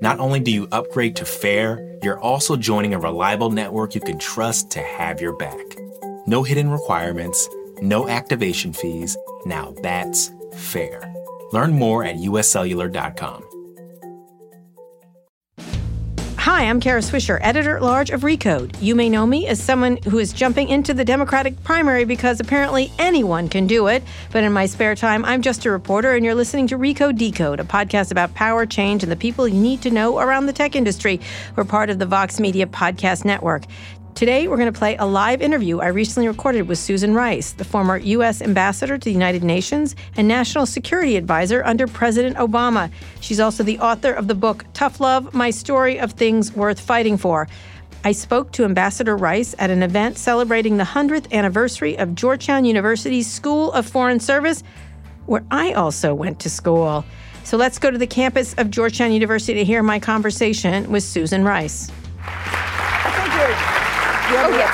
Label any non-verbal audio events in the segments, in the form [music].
not only do you upgrade to fair, you're also joining a reliable network you can trust to have your back. No hidden requirements, no activation fees. Now that's fair. Learn more at uscellular.com. Hi, I'm Kara Swisher, editor at large of Recode. You may know me as someone who is jumping into the Democratic primary because apparently anyone can do it. But in my spare time, I'm just a reporter, and you're listening to Recode Decode, a podcast about power, change, and the people you need to know around the tech industry. We're part of the Vox Media Podcast Network. Today, we're going to play a live interview I recently recorded with Susan Rice, the former U.S. Ambassador to the United Nations and National Security Advisor under President Obama. She's also the author of the book Tough Love My Story of Things Worth Fighting For. I spoke to Ambassador Rice at an event celebrating the 100th anniversary of Georgetown University's School of Foreign Service, where I also went to school. So let's go to the campus of Georgetown University to hear my conversation with Susan Rice. Oh, yes.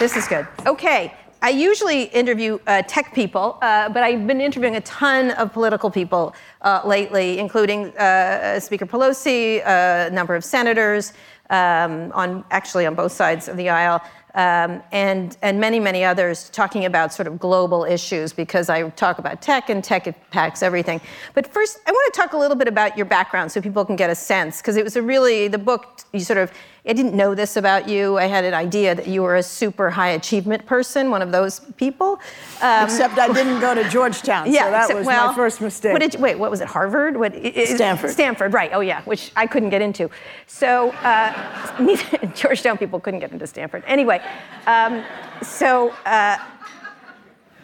This is good. Okay. I usually interview uh, tech people, uh, but I've been interviewing a ton of political people uh, lately, including uh, Speaker Pelosi, a number of senators, um, on actually on both sides of the aisle, um, and and many many others talking about sort of global issues because I talk about tech and tech impacts everything. But first, I want to talk a little bit about your background so people can get a sense because it was a really the book you sort of I didn't know this about you. I had an idea that you were a super high achievement person, one of those people. Um, except I didn't go to Georgetown, yeah, so that except, was well, my first mistake. What did you, wait, what was it, Harvard? What, Stanford. Stanford, right, oh yeah, which I couldn't get into. So uh, [laughs] neither, Georgetown people couldn't get into Stanford. Anyway, um, so uh,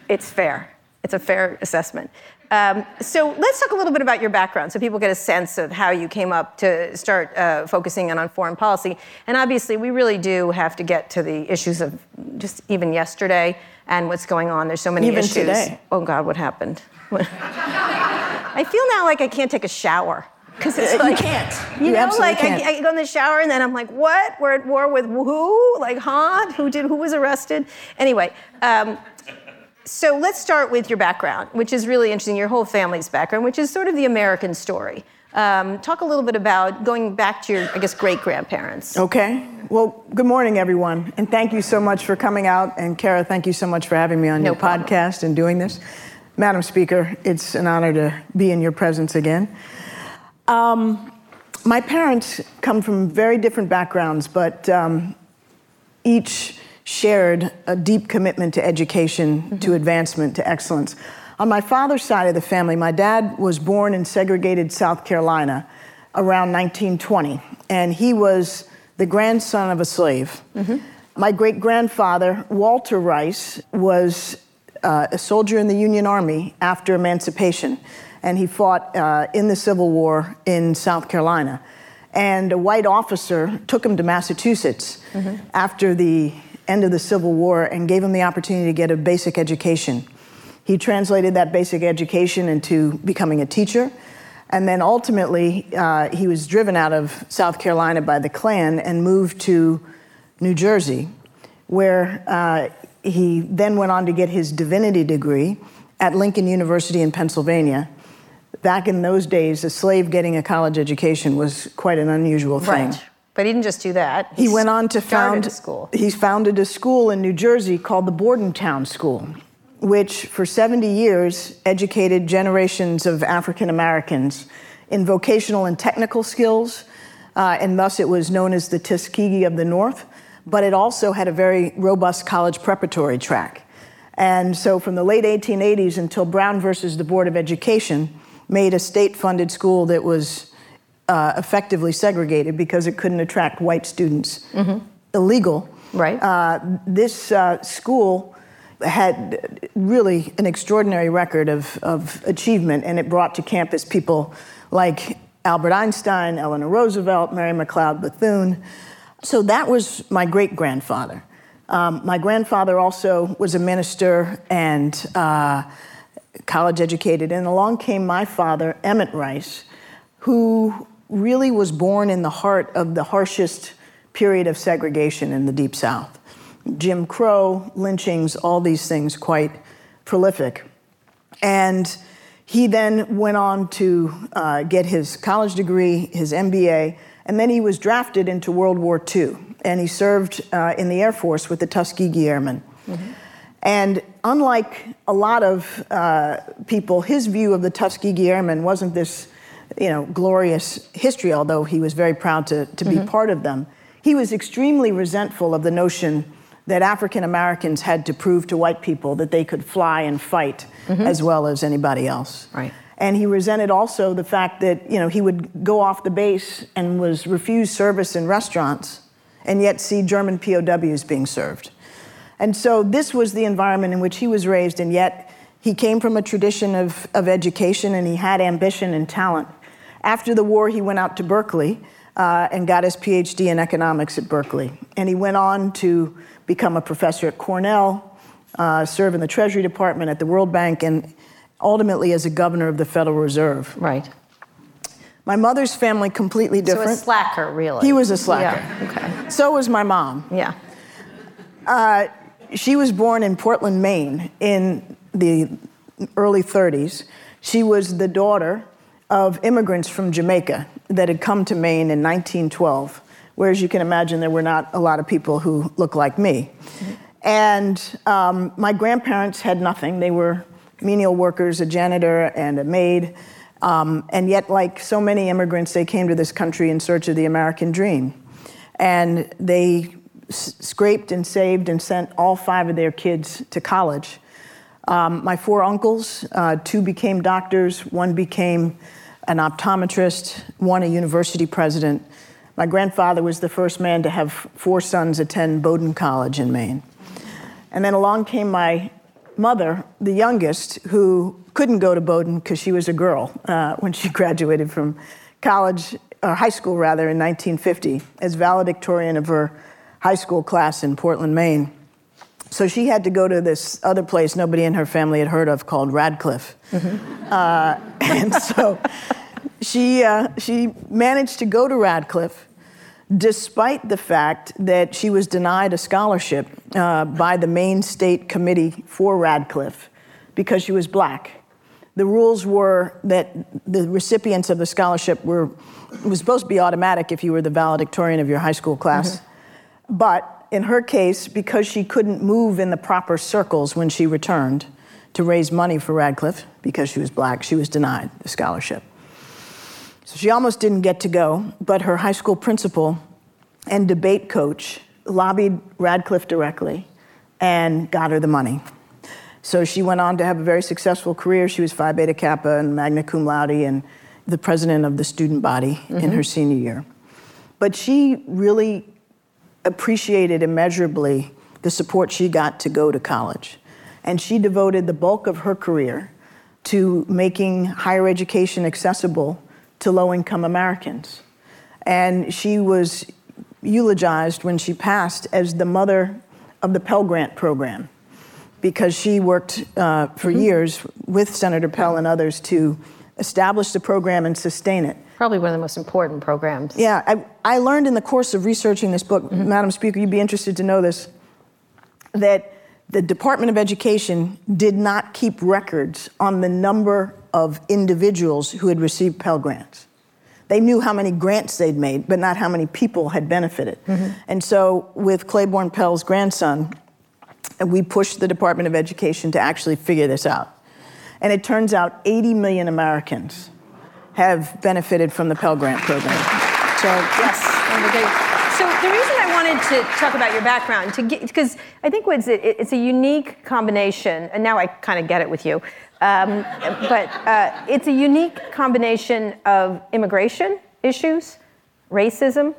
it's fair. It's a fair assessment. Um, so let's talk a little bit about your background so people get a sense of how you came up to start uh, focusing in on foreign policy. And obviously, we really do have to get to the issues of just even yesterday and what's going on. There's so many even issues. Today. Oh, God, what happened? [laughs] I feel now like I can't take a shower. Because it's like, you can't. You, you know, like can't. I, I, go in the shower and then I'm like, what? We're at war with who? Like, huh? Who did? Who was arrested? Anyway, um, so let's start with your background, which is really interesting, your whole family's background, which is sort of the American story. Um, talk a little bit about going back to your, I guess, great grandparents. Okay. Well, good morning, everyone. And thank you so much for coming out. And Kara, thank you so much for having me on no your problem. podcast and doing this. Madam Speaker, it's an honor to be in your presence again. Um, my parents come from very different backgrounds, but um, each shared a deep commitment to education, mm-hmm. to advancement, to excellence. On my father's side of the family, my dad was born in segregated South Carolina around 1920, and he was the grandson of a slave. Mm-hmm. My great grandfather, Walter Rice, was uh, a soldier in the Union Army after emancipation, and he fought uh, in the Civil War in South Carolina. And a white officer took him to Massachusetts mm-hmm. after the end of the Civil War and gave him the opportunity to get a basic education. He translated that basic education into becoming a teacher. And then ultimately, uh, he was driven out of South Carolina by the Klan and moved to New Jersey, where uh, he then went on to get his divinity degree at Lincoln University in Pennsylvania. Back in those days, a slave getting a college education was quite an unusual thing. Right. But he didn't just do that. He, he went on to found a school. He founded a school in New Jersey called the Bordentown School, which for 70 years educated generations of African Americans in vocational and technical skills, uh, and thus it was known as the Tuskegee of the North. but it also had a very robust college preparatory track. And so from the late 1880s until Brown versus the Board of Education made a state funded school that was uh, effectively segregated because it couldn't attract white students. Mm-hmm. Illegal. Right. Uh, this uh, school had really an extraordinary record of, of achievement, and it brought to campus people like Albert Einstein, Eleanor Roosevelt, Mary McLeod Bethune. So that was my great grandfather. Um, my grandfather also was a minister and uh, college educated, and along came my father, Emmett Rice, who really was born in the heart of the harshest period of segregation in the Deep South. Jim Crow, lynchings, all these things quite prolific. And he then went on to uh, get his college degree, his MBA, and then he was drafted into World War II. And he served uh, in the Air Force with the Tuskegee Airmen. Mm-hmm. And unlike a lot of uh, people, his view of the Tuskegee Airmen wasn't this, you know, glorious history, although he was very proud to, to mm-hmm. be part of them. He was extremely resentful of the notion that African Americans had to prove to white people that they could fly and fight mm-hmm. as well as anybody else. Right. And he resented also the fact that you know he would go off the base and was refused service in restaurants, and yet see German POWs being served. And so this was the environment in which he was raised, and yet he came from a tradition of, of education and he had ambition and talent. After the war, he went out to Berkeley uh, and got his PhD in economics at Berkeley. And he went on to become a professor at Cornell, uh, serve in the Treasury Department at the World Bank, and ultimately as a governor of the Federal Reserve. Right. My mother's family completely different. So a slacker, really. He was a slacker. Yeah. Okay. So was my mom. Yeah. Uh, she was born in Portland, Maine, in the early 30s. She was the daughter of immigrants from Jamaica that had come to Maine in 1912, whereas you can imagine there were not a lot of people who looked like me. Mm-hmm. And um, my grandparents had nothing. They were menial workers, a janitor and a maid. Um, and yet, like so many immigrants, they came to this country in search of the American dream. And they s- scraped and saved and sent all five of their kids to college. Um, my four uncles, uh, two became doctors, one became an optometrist, one a university president. My grandfather was the first man to have four sons attend Bowdoin College in Maine. And then along came my mother, the youngest, who couldn't go to Bowdoin because she was a girl uh, when she [laughs] graduated from college, or high school rather, in 1950 as valedictorian of her high school class in Portland, Maine. So she had to go to this other place nobody in her family had heard of called Radcliffe. Mm-hmm. Uh, [laughs] and so she, uh, she managed to go to Radcliffe despite the fact that she was denied a scholarship uh, by the Maine State Committee for Radcliffe because she was black. The rules were that the recipients of the scholarship were it was supposed to be automatic if you were the valedictorian of your high school class. Mm-hmm. But in her case, because she couldn't move in the proper circles when she returned to raise money for Radcliffe, because she was black, she was denied the scholarship. So she almost didn't get to go, but her high school principal and debate coach lobbied Radcliffe directly and got her the money. So she went on to have a very successful career. She was Phi Beta Kappa and magna cum laude and the president of the student body mm-hmm. in her senior year. But she really appreciated immeasurably the support she got to go to college. And she devoted the bulk of her career to making higher education accessible to low income Americans. And she was eulogized when she passed as the mother of the Pell Grant program because she worked uh, for mm-hmm. years with Senator Pell and others to establish the program and sustain it. Probably one of the most important programs. Yeah, I, I learned in the course of researching this book, mm-hmm. Madam Speaker, you'd be interested to know this, that the Department of Education did not keep records on the number of individuals who had received Pell Grants. They knew how many grants they'd made, but not how many people had benefited. Mm-hmm. And so, with Claiborne Pell's grandson, we pushed the Department of Education to actually figure this out. And it turns out 80 million Americans have benefited from the Pell Grant program. So, yes. So, the reason I wanted to talk about your background to because I think it's a unique combination, and now I kind of get it with you. Um, but uh, it's a unique combination of immigration issues, racism,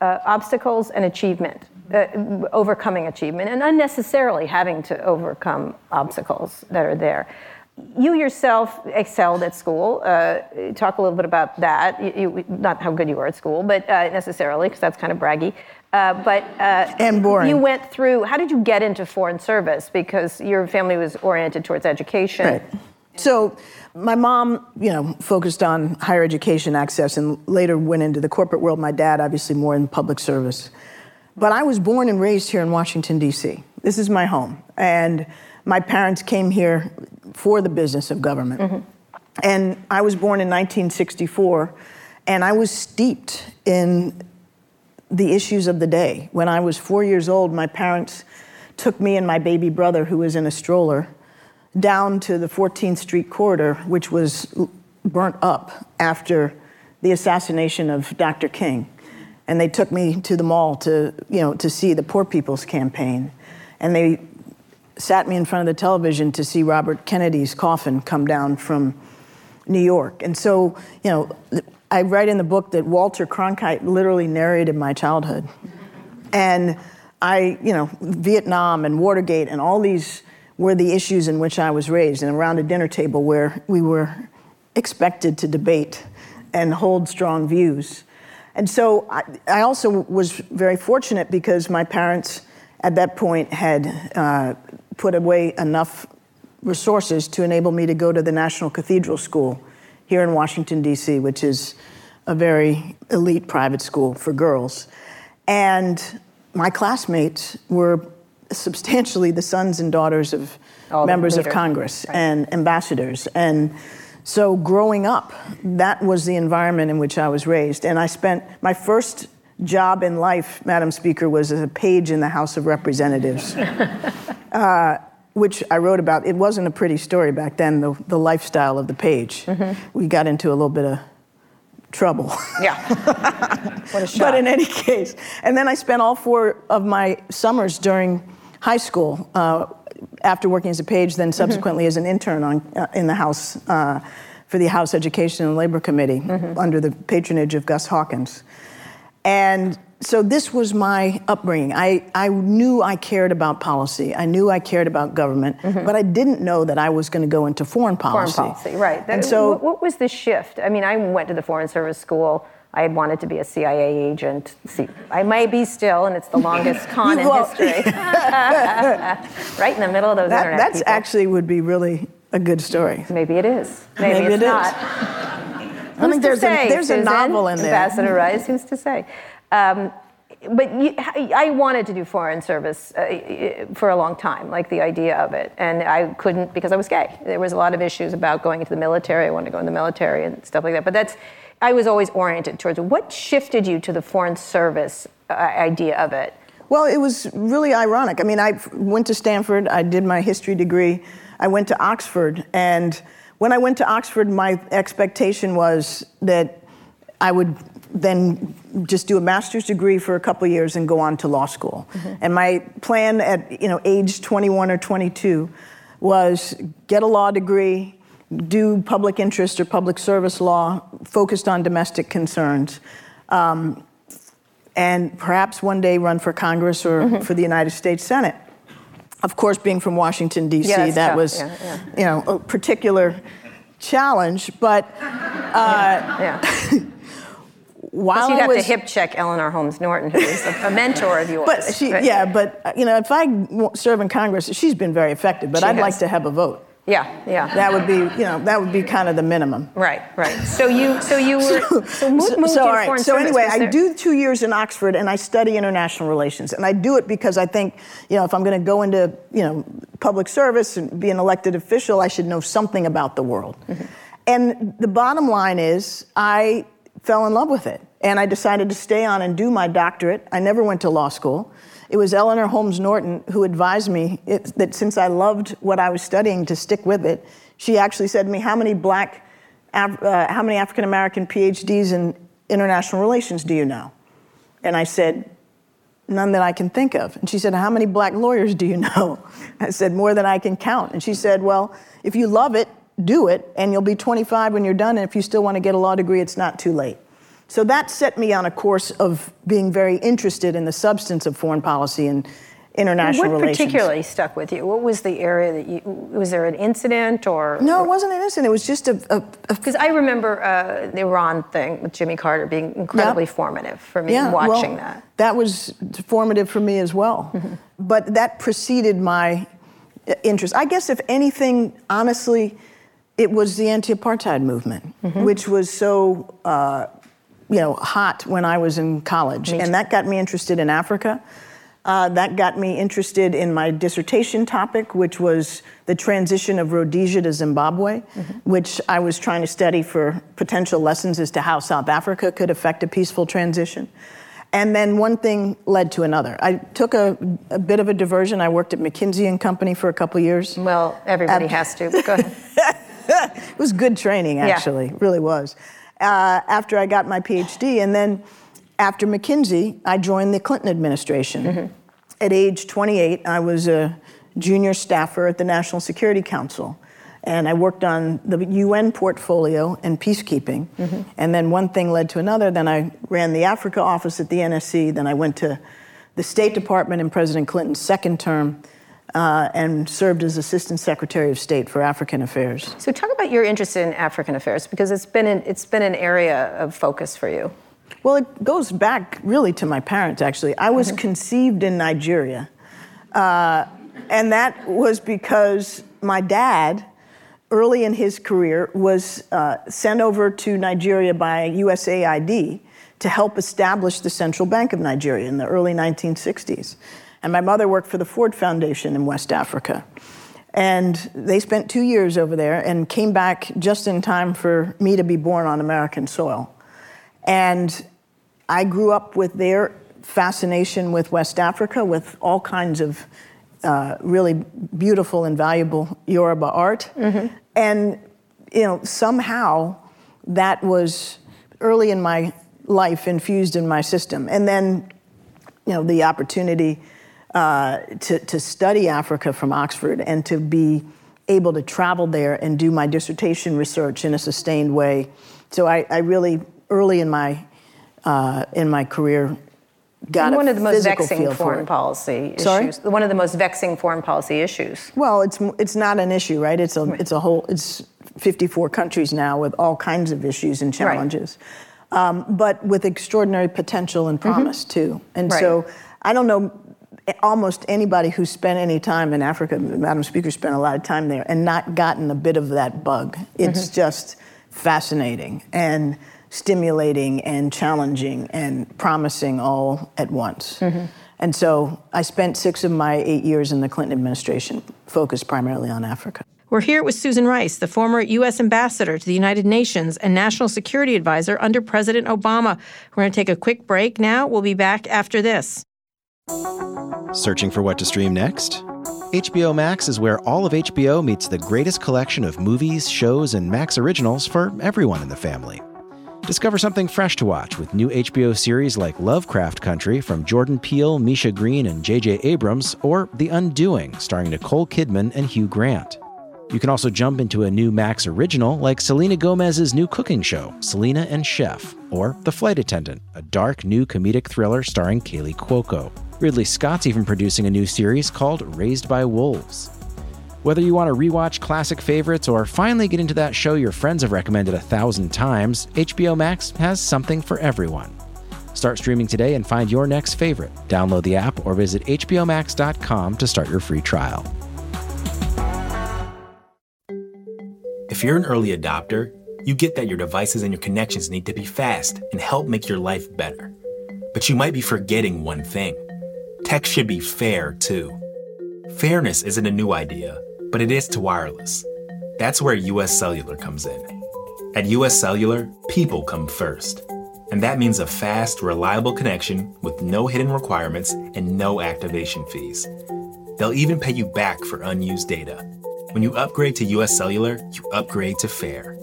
uh, obstacles, and achievement, uh, overcoming achievement, and unnecessarily having to overcome obstacles that are there you yourself excelled at school. Uh, talk a little bit about that. You, you, not how good you were at school, but uh, necessarily, because that's kind of braggy. Uh, but uh, and boring. You went through. How did you get into foreign service? Because your family was oriented towards education. Right. So, my mom, you know, focused on higher education access, and later went into the corporate world. My dad, obviously, more in public service. But I was born and raised here in Washington D.C. This is my home, and my parents came here for the business of government. Mm-hmm. And I was born in 1964, and I was steeped in the issues of the day. When I was four years old, my parents took me and my baby brother, who was in a stroller, down to the 14th Street corridor, which was burnt up after the assassination of Dr. King. And they took me to the mall to, you know, to see the Poor People's Campaign. And they sat me in front of the television to see Robert Kennedy's coffin come down from New York. And so, you know, I write in the book that Walter Cronkite literally narrated my childhood. And I, you know, Vietnam and Watergate and all these were the issues in which I was raised, and around a dinner table where we were expected to debate and hold strong views. And so I, I also was very fortunate because my parents at that point had uh, put away enough resources to enable me to go to the National Cathedral School here in Washington, D.C., which is a very elite private school for girls. And my classmates were substantially the sons and daughters of All members of Congress right. and ambassadors. And so growing up, that was the environment in which I was raised. And I spent my first job in life, Madam Speaker, was as a page in the House of Representatives, uh, [laughs] which I wrote about. It wasn't a pretty story back then, the, the lifestyle of the page. Mm-hmm. We got into a little bit of trouble. Yeah. [laughs] what a shock. But in any case, and then I spent all four of my summers during high school, uh, after working as a page, then mm-hmm. subsequently mm-hmm. as an intern on, uh, in the House. Uh, for the House Education and Labor Committee mm-hmm. under the patronage of Gus Hawkins. And so this was my upbringing. I, I knew I cared about policy. I knew I cared about government, mm-hmm. but I didn't know that I was going to go into foreign policy. Foreign policy, right. And so, what was the shift? I mean, I went to the Foreign Service School. I had wanted to be a CIA agent. See, I might be still, and it's the longest [laughs] con in history. [laughs] [laughs] right in the middle of those that, internet That's people. actually would be really a good story. Maybe it is. Maybe, Maybe it's it not. Is. I think there's, say, a, there's Susan, a novel in there. Ambassador Rice, who's to say? Um, but you, I wanted to do foreign service uh, for a long time, like the idea of it, and I couldn't because I was gay. There was a lot of issues about going into the military. I wanted to go in the military and stuff like that. But that's I was always oriented towards. What shifted you to the foreign service uh, idea of it? Well, it was really ironic. I mean, I went to Stanford. I did my history degree. I went to Oxford, and when I went to Oxford, my expectation was that I would then just do a master's degree for a couple years and go on to law school. Mm-hmm. And my plan at you know age 21 or 22 was get a law degree, do public interest or public service law, focused on domestic concerns. Um, and perhaps one day run for Congress or mm-hmm. for the United States Senate of course, being from Washington D.C., yeah, that tough. was, yeah, yeah. you know, a particular challenge. But uh, yeah. [laughs] while you'd I have was, to hip check Eleanor Holmes Norton, who is a, a mentor of yours. But she, right? yeah, but uh, you know, if I serve in Congress, she's been very effective. But she I'd has. like to have a vote. Yeah, yeah. That would be, you know, that would be kind of the minimum. Right, right. So you, so you were, so, moved, moved so, to all right. so anyway, I do two years in Oxford and I study international relations, and I do it because I think, you know, if I'm going to go into, you know, public service and be an elected official, I should know something about the world. Mm-hmm. And the bottom line is, I fell in love with it, and I decided to stay on and do my doctorate. I never went to law school. It was Eleanor Holmes Norton who advised me it, that since I loved what I was studying, to stick with it she actually said to me, How many black, uh, how many African American PhDs in international relations do you know? And I said, none that I can think of. And she said, How many black lawyers do you know? [laughs] I said, More than I can count. And she said, Well, if you love it, do it, and you'll be 25 when you're done. And if you still want to get a law degree, it's not too late. So that set me on a course of being very interested in the substance of foreign policy and international what relations. What particularly stuck with you? What was the area that you, was there an incident or? No, it wasn't an incident. It was just a. Because I remember uh, the Iran thing with Jimmy Carter being incredibly formative for me yeah, watching well, that. That was formative for me as well. Mm-hmm. But that preceded my interest. I guess, if anything, honestly, it was the anti apartheid movement, mm-hmm. which was so. Uh, you know, hot when I was in college, and that got me interested in Africa. Uh, that got me interested in my dissertation topic, which was the transition of Rhodesia to Zimbabwe, mm-hmm. which I was trying to study for potential lessons as to how South Africa could affect a peaceful transition. And then one thing led to another. I took a, a bit of a diversion. I worked at McKinsey and Company for a couple years. Well, everybody at, has to. Go ahead. [laughs] [laughs] it was good training, actually. Yeah. really was. Uh, after I got my PhD, and then after McKinsey, I joined the Clinton administration. Mm-hmm. At age 28, I was a junior staffer at the National Security Council. And I worked on the UN portfolio and peacekeeping. Mm-hmm. And then one thing led to another. Then I ran the Africa office at the NSC. Then I went to the State Department in President Clinton's second term. Uh, and served as Assistant Secretary of State for African Affairs. So, talk about your interest in African affairs because it's been an, it's been an area of focus for you. Well, it goes back really to my parents, actually. I was mm-hmm. conceived in Nigeria. Uh, and that was because my dad, early in his career, was uh, sent over to Nigeria by USAID to help establish the Central Bank of Nigeria in the early 1960s. And my mother worked for the Ford Foundation in West Africa. And they spent two years over there and came back just in time for me to be born on American soil. And I grew up with their fascination with West Africa, with all kinds of uh, really beautiful and valuable Yoruba art. Mm-hmm. And, you know, somehow that was early in my life infused in my system. And then, you know, the opportunity uh, to, to study Africa from Oxford and to be able to travel there and do my dissertation research in a sustained way. So I, I really, early in my uh, in my career got one of the most vexing foreign policy Sorry? issues. One of the most vexing foreign policy issues. Well, it's it's not an issue, right? It's a it's a whole it's 54 countries now with all kinds of issues and challenges, right. um, but with extraordinary potential and promise mm-hmm. too. And right. so I don't know almost anybody who spent any time in Africa. Madam Speaker spent a lot of time there and not gotten a bit of that bug. It's mm-hmm. just fascinating and stimulating and challenging and promising all at once. Mm-hmm. And so I spent six of my eight years in the Clinton administration focused primarily on Africa. We're here with Susan Rice, the former U.S. ambassador to the United Nations and national security advisor under President Obama. We're going to take a quick break now. We'll be back after this. Searching for what to stream next? HBO Max is where all of HBO meets the greatest collection of movies, shows, and Max originals for everyone in the family. Discover something fresh to watch with new HBO series like Lovecraft Country from Jordan Peele, Misha Green, and J.J. Abrams, or The Undoing, starring Nicole Kidman and Hugh Grant. You can also jump into a new Max original like Selena Gomez's new cooking show, Selena and Chef, or The Flight Attendant, a dark new comedic thriller starring Kaley Cuoco. Ridley Scott's even producing a new series called Raised by Wolves. Whether you want to rewatch classic favorites or finally get into that show your friends have recommended a thousand times, HBO Max has something for everyone. Start streaming today and find your next favorite. Download the app or visit HBOMax.com to start your free trial. If you're an early adopter, you get that your devices and your connections need to be fast and help make your life better. But you might be forgetting one thing tech should be fair, too. Fairness isn't a new idea but it is to wireless. That's where US Cellular comes in. At US Cellular, people come first. And that means a fast, reliable connection with no hidden requirements and no activation fees. They'll even pay you back for unused data. When you upgrade to US Cellular, you upgrade to fair.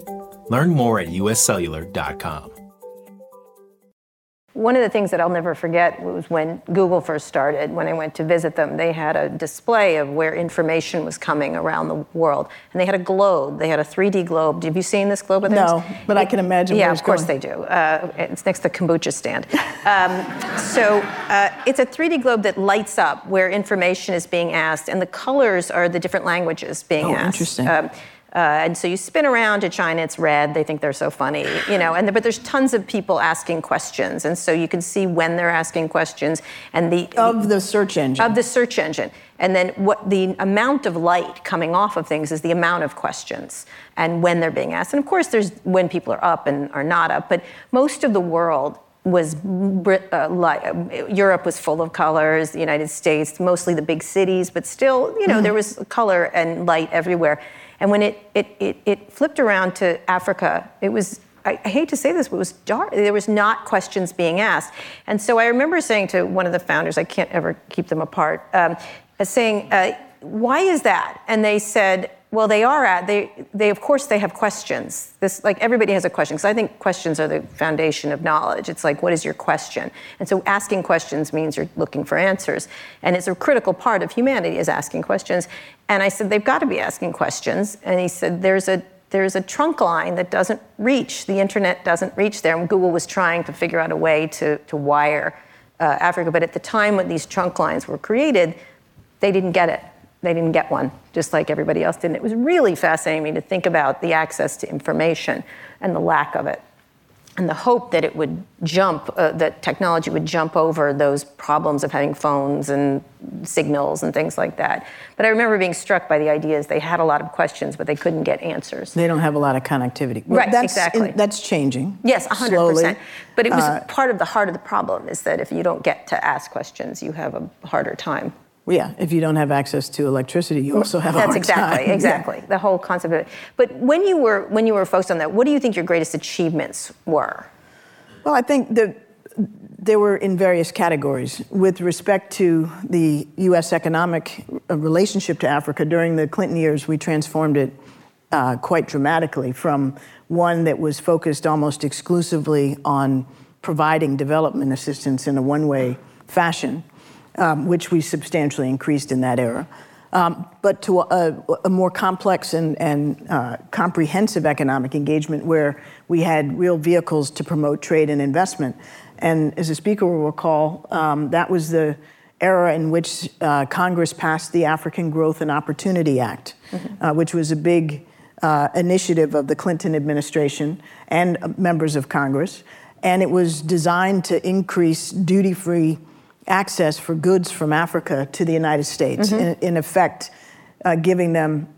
Learn more at uscellular.com. One of the things that I'll never forget was when Google first started, when I went to visit them, they had a display of where information was coming around the world. And they had a globe, they had a 3D globe. Have you seen this globe of theirs? No, but I can imagine Yeah, of course going. they do. Uh, it's next to the kombucha stand. Um, so uh, it's a 3D globe that lights up where information is being asked, and the colors are the different languages being Oh, asked. interesting. Um, uh, and so you spin around to China, it's red. They think they're so funny, you know. And but there's tons of people asking questions, and so you can see when they're asking questions and the Of the search engine. of the search engine. And then what the amount of light coming off of things is the amount of questions and when they're being asked. And of course, there's when people are up and are not up. But most of the world was uh, Europe was full of colors. The United States, mostly the big cities, but still, you know, there was color and light everywhere. And when it it it, it flipped around to Africa, it was I, hate to say this, but it was dark. There was not questions being asked. And so I remember saying to one of the founders, I can't ever keep them apart, um, saying, uh, why is that? And they said, well, they are at, they, they, of course, they have questions. This, like, everybody has a question, because I think questions are the foundation of knowledge. It's like, what is your question? And so asking questions means you're looking for answers. And it's a critical part of humanity is asking questions. And I said, they've got to be asking questions. And he said, there's a, there's a trunk line that doesn't reach, the internet doesn't reach there. And Google was trying to figure out a way to, to wire uh, Africa. But at the time when these trunk lines were created, they didn't get it. They didn't get one, just like everybody else didn't. It was really fascinating to think about the access to information and the lack of it. And the hope that it would jump, uh, that technology would jump over those problems of having phones and signals and things like that. But I remember being struck by the ideas. They had a lot of questions, but they couldn't get answers. They don't have a lot of connectivity. Well, Right, that's exactly. that's changing. Yes, 100%. Slowly. But it was Uh, part of the heart of the problem is that if you don't get to ask questions, you have a harder time. Yeah, if you don't have access to electricity, you also have a That's hard exactly, time. [laughs] Yeah. exactly. The whole concept of it. But when you were when you were focused on that, what do you think your greatest achievements were? Well, I think that they were in various categories. With respect to the U.S. economic uh, relationship to Africa, during the Clinton years, we transformed it uh, quite dramatically from one that was focused almost exclusively on providing development assistance in a one way fashion, um, which we substantially increased in that era. Um, but to a, a more complex and, and uh, comprehensive economic engagement where we had real vehicles to promote trade and investment. And as the speaker will recall, um, that was the era in which uh, Congress passed the African Growth and Opportunity Act, uh, which was a big uh, initiative of the Clinton administration and uh, members of Congress. And it was designed to increase duty free access for goods from Africa to the United States, in, in effect, uh, giving them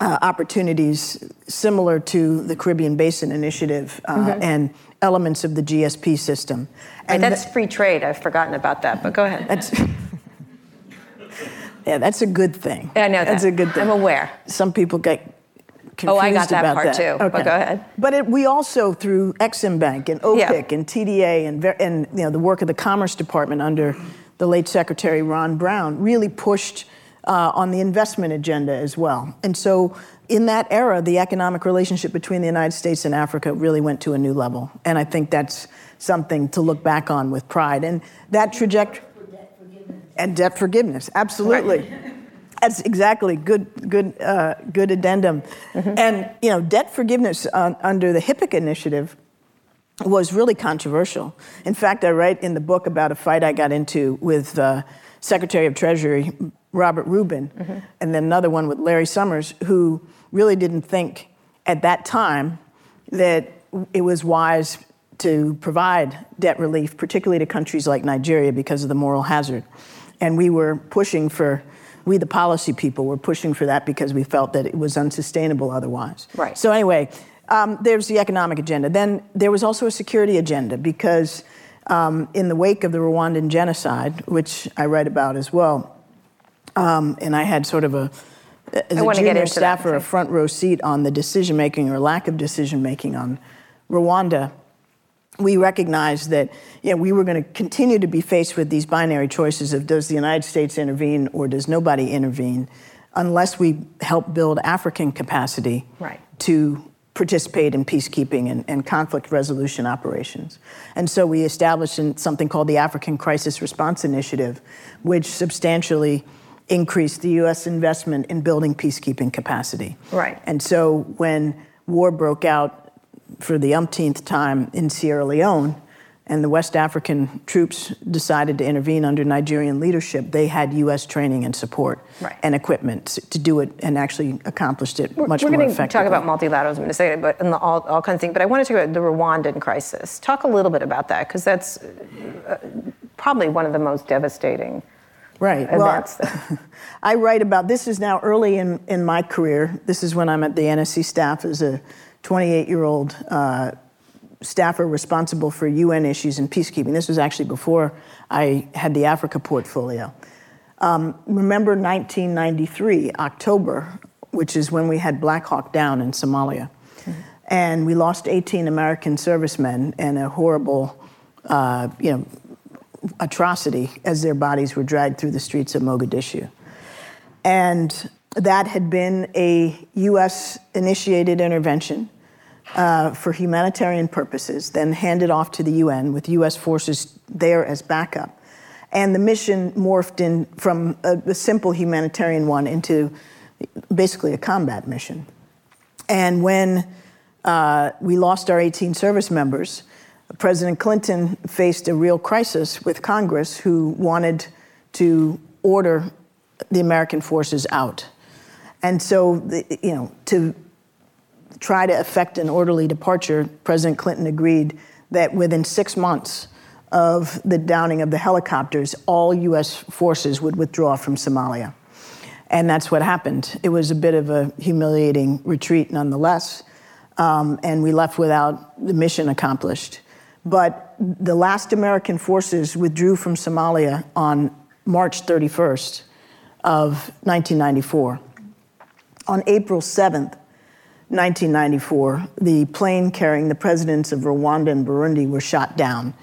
uh, opportunities similar to the Caribbean Basin Initiative uh, and elements of the GSP system. And that's free trade. I've forgotten about that, but go ahead. that's [laughs] yeah, that's a good thing. I know That's a good thing. I'm aware. Some people get confused Oh, I got that about part that. too, but go ahead. But it, we also, through Exim Bank and OPIC Yeah. and TDA and, and you know, the work of the Commerce Department under the late Secretary Ron Brown, really pushed uh, on the investment agenda as well. And so in that era, the economic relationship between the United States and Africa really went to a new level. And I think that's something to look back on with pride. And that trajectory. And debt forgiveness, absolutely. [laughs] That's exactly good, good, uh, good addendum. And you know, debt forgiveness uh, under the HIPC initiative was really controversial. In fact, I write in the book about a fight I got into with uh, Secretary of Treasury Robert Rubin, and then another one with Larry Summers, who really didn't think at that time that it was wise to provide debt relief, particularly to countries like Nigeria, because of the moral hazard. And we were pushing for, we the policy people were pushing for that because we felt that it was unsustainable otherwise. Right. So anyway, um, there's the economic agenda. Then there was also a security agenda because um, in the wake of the Rwandan genocide, which I write about as well, um, and I had sort of a as I a junior into that, staffer a front row seat on the decision making or lack of decision making on Rwanda. We recognized that you know, we were going to continue to be faced with these binary choices of does the United States intervene or does nobody intervene, unless we help build African capacity Right. to participate in peacekeeping and, and, conflict resolution operations. And so we established something called the African Crisis Response Initiative, which substantially increased the U.S. investment in building peacekeeping capacity. Right. And so when war broke out for the umpteenth time in Sierra Leone, and the West African troops decided to intervene under Nigerian leadership, they had U.S. training and support right. and equipment to do it and actually accomplished it we're, much we're more effectively. We're going to talk about multilateralism in a second, but and all, all kinds of things. But I want to talk about the Rwandan crisis. Talk a little bit about that, because that's uh, probably one of the most devastating right. events. Well, [laughs] I write about this is now early in, in my career. This is when I'm at the NSC staff as a 28 year old uh, staffer responsible for UN issues and peacekeeping. This was actually before I had the Africa portfolio. Um, remember 1993, October, which is when we had Black Hawk Down in Somalia. Mm-hmm. And we lost 18 American servicemen and a horrible, uh, you know, atrocity as their bodies were dragged through the streets of Mogadishu. And that had been a US initiated intervention uh, for humanitarian purposes, then handed off to the UN with US forces there as backup. And the mission morphed in from a, a simple humanitarian one into basically a combat mission. And when uh, we lost our 18 service members, President Clinton faced a real crisis with Congress, who wanted to order the American forces out. And so, you know, to try to effect an orderly departure, President Clinton agreed that within six months of the downing of the helicopters, all U.S. forces would withdraw from Somalia. And that's what happened. It was a bit of a humiliating retreat nonetheless, um, and we left without the mission accomplished. But the last American forces withdrew from Somalia on March 31st of 1994. On April 7th, 1994, the plane carrying the presidents of Rwanda and Burundi were shot down,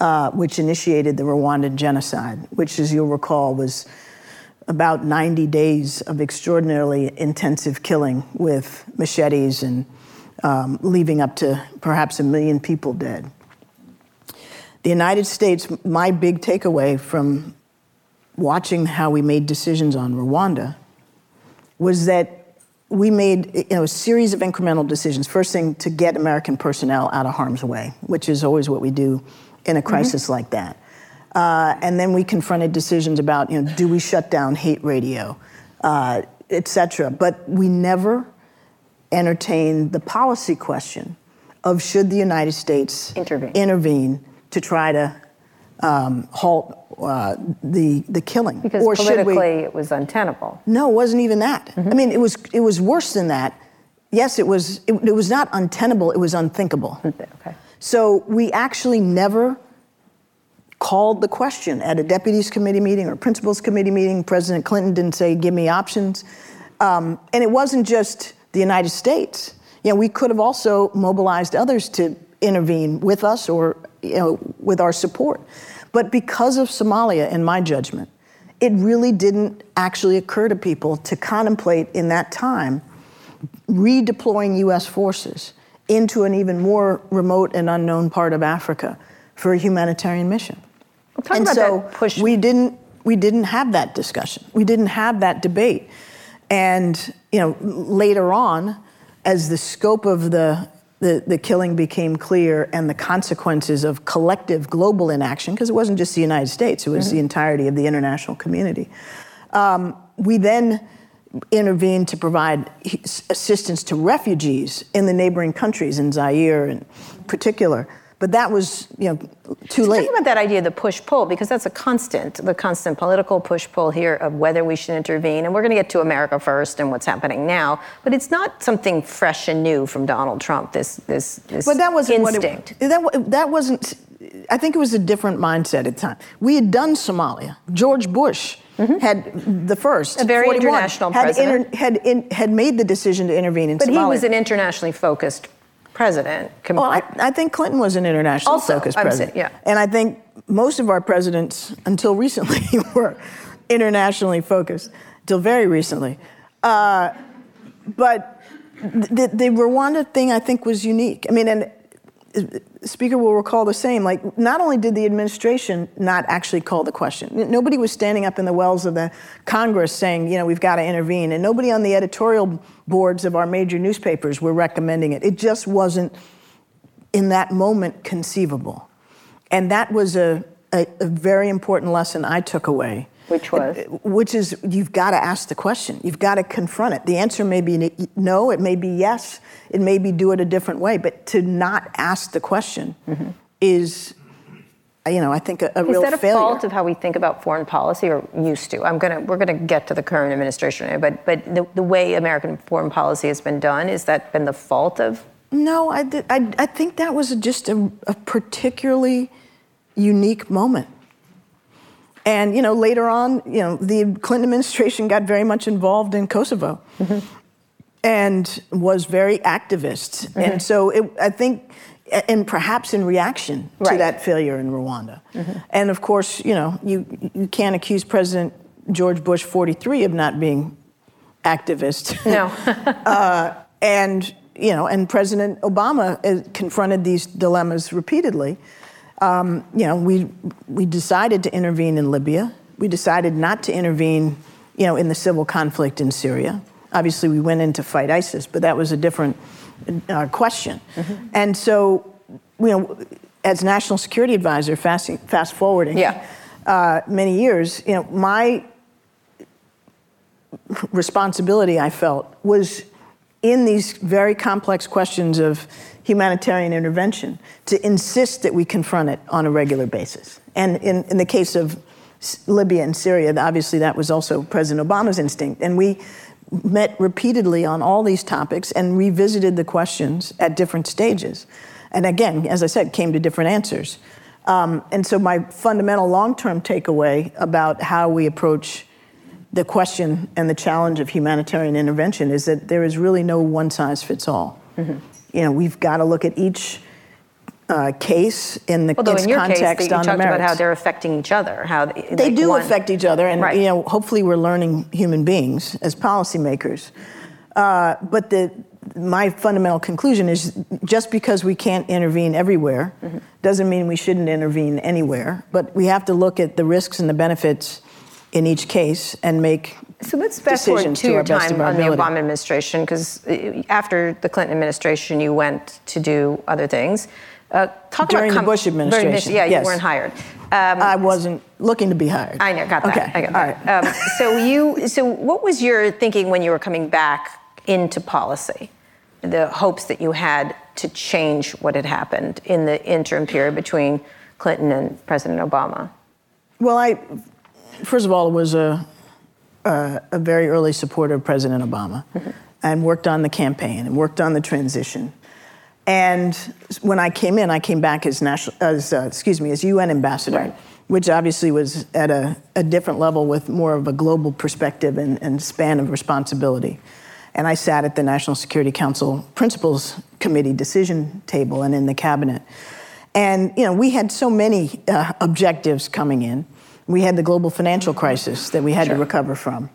uh, which initiated the Rwandan genocide, which, as you'll recall, was about 90 days of extraordinarily intensive killing with machetes and um, leaving up to perhaps a million people dead. The United States, my big takeaway from watching how we made decisions on Rwanda was that we made you know, a series of incremental decisions. First thing, to get American personnel out of harm's way, which is always what we do in a mm-hmm. crisis mm-hmm. like that. Uh, and then we confronted decisions about, you know, do we shut down hate radio, uh, et cetera. But we never entertained the policy question of should the United States intervene, intervene to try to um, halt uh, the the killing. Because or politically, we, it was untenable. No, it wasn't even that. Mm-hmm. I mean, it was it was worse than that. Yes, it was. It, it was not untenable. It was unthinkable. Okay. So we actually never called the question at a deputies committee meeting or principals committee meeting. President Clinton didn't say, "Give me options," um, and it wasn't just the United States. You know, we could have also mobilized others to intervene with us or you know, with our support. But because of Somalia, in my judgment, it really didn't actually occur to people to contemplate in that time redeploying U.S. forces into an even more remote and unknown part of Africa for a humanitarian mission. Well, and so we didn't we didn't have that discussion. We didn't have that debate. And you know, later on, as the scope of the the, the killing became clear and the consequences of collective global inaction, because it wasn't just the United States, it was mm-hmm. the entirety of the international community. Um, we then intervened to provide assistance to refugees in the neighboring countries, in Zaire in particular. But that was, you know, too so late. Talk about that idea of the push-pull, because that's a constant, the constant political push-pull here of whether we should intervene. And we're going to get to America first and what's happening now. But it's not something fresh and new from Donald Trump. This, this, this but that wasn't instinct. It, that, that wasn't. I think it was a different mindset at the time. We had done Somalia. George Bush. Mm-hmm. had the first a very 41, international had president inter, had, in, had made the decision to intervene in but Somalia. But he was an internationally focused president. well, I, I, think Clinton was an international also, focused president. Saying, yeah. And I think most of our presidents, until recently, [laughs] were internationally focused, until very recently. Uh, but the, the Rwanda thing I think was unique. I mean, and Speaker will recall the same. Like, not only did the administration not actually call the question, nobody was standing up in the wells of the Congress saying, you know, we've got to intervene, and nobody on the editorial boards of our major newspapers were recommending it. It just wasn't, in that moment, conceivable. And that was a, a, a very important lesson I took away which was? Which is you've got to ask the question. You've got to confront it. The answer may be no, it may be yes, it may be do it a different way, but to not ask the question mm-hmm. is you know, I think a, a is real that a failure. fault of how we think about foreign policy, or used to? I'm gonna we're gonna get to the current administration, but but the, the way American foreign policy has been done is that been the fault of? No, I I, I think that was just a, a particularly unique moment. And you know, later on, you know, the Clinton administration got very much involved in Kosovo, mm-hmm. and was very activist. Mm-hmm. And so, it, I think, and perhaps in reaction to right. that failure in Rwanda. Mm-hmm. And of course, you know, you you can't accuse President George Bush 43 of not being activist. No. [laughs] [laughs] uh, and you know, and President Obama uh, confronted these dilemmas repeatedly um, you know, we, we decided to intervene in Libya. We decided not to intervene, you know, in the civil conflict in Syria. Obviously, we went in to fight ISIS, but that was a different uh, question. Mm-hmm. And so, you know, as national security advisor, fast, fast forwarding yeah. uh, many years, you know, my responsibility, I felt, was in these very complex questions of humanitarian intervention to insist that we confront it on a regular basis. And in, in the case of Libya and Syria, obviously that was also President Obama's instinct. And we met repeatedly on all these topics and revisited the questions at different stages. And again, as I said, came to different answers. Um, and so, my fundamental long term takeaway about how we approach the question and the challenge of humanitarian intervention is that there is really no one size fits all. Mm-hmm you know, we've got to look at each uh, case in the Although its in your context case, you on talked the merits. about how they're affecting each other. How they, they do one, affect each other, and right. you know, hopefully, we're learning human beings as policymakers. Uh, but the my fundamental conclusion is just because we can't intervene everywhere mm-hmm. doesn't mean we shouldn't intervene anywhere. But we have to look at the risks and the benefits in each case and make so let's fast forward to, to your time on the Obama administration, because uh, after the Clinton administration, you went to do other things. Uh, talk During about com- the Bush administration. yeah, yes. you weren't hired. Um, I wasn't looking to be hired. I know, got that. Okay, I got all that. right. Um, so you, so what was your thinking when you were coming back into policy? The hopes that you had to change what had happened in the interim period between Clinton and President Obama. Well, I first of all, was a uh, a very early supporter of President Obama mm-hmm. and worked on the campaign and worked on the transition. And when I came in, I came back as national, as uh, excuse me, as UN ambassador, right. which obviously was at a, a, different level with more of a global perspective and, and span of responsibility. And I sat at the National Security Council Principals Committee decision table and in the cabinet. And you know, we had so many uh, objectives coming in we had the global financial crisis that we had sure. to recover from.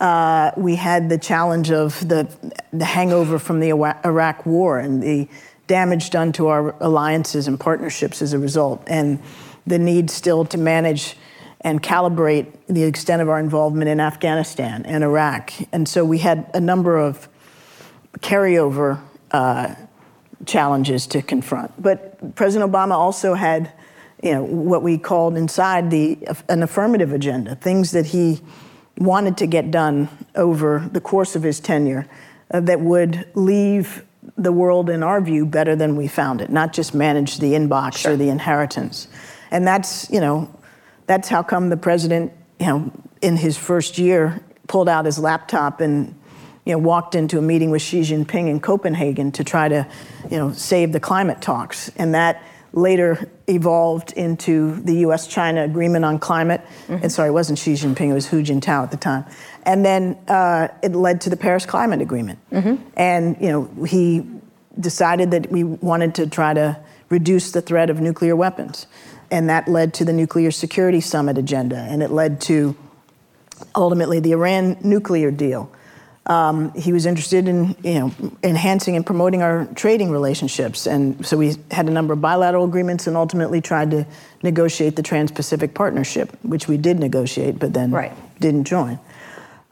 Uh, we had the challenge of the, the hangover from the Iraq war and the damage done to our alliances and partnerships as a result, and the need still to manage and calibrate the extent of our involvement in Afghanistan and Iraq. And so we had a number of carryover uh, challenges to confront. But President Obama also had you know, what we called inside the an affirmative agenda, things that he wanted to get done over the course of his tenure uh, that would leave the world, in our view, better than we found it, not just manage the inbox sure. or the inheritance. And that's, you know, that's how come the president, you know, in his first year pulled out his laptop and you know, walked into a meeting with Xi Jinping in Copenhagen to try to, you know, save the climate talks. And that later evolved into the U.S. China Agreement on Climate. Mm-hmm. And sorry, it wasn't Xi Jinping, it was Hu Jintao at the time. And then uh, it led to the Paris Climate Agreement. Mm-hmm. And, you know, he decided that we wanted to try to reduce the threat of nuclear weapons. And that led to the Nuclear Security Summit agenda. And it led to ultimately the Iran nuclear deal. Um, he was interested in you know enhancing and promoting our trading relationships, and so we had a number of bilateral agreements, and ultimately tried to negotiate the Trans-Pacific Partnership, which we did negotiate, but then right. didn't join.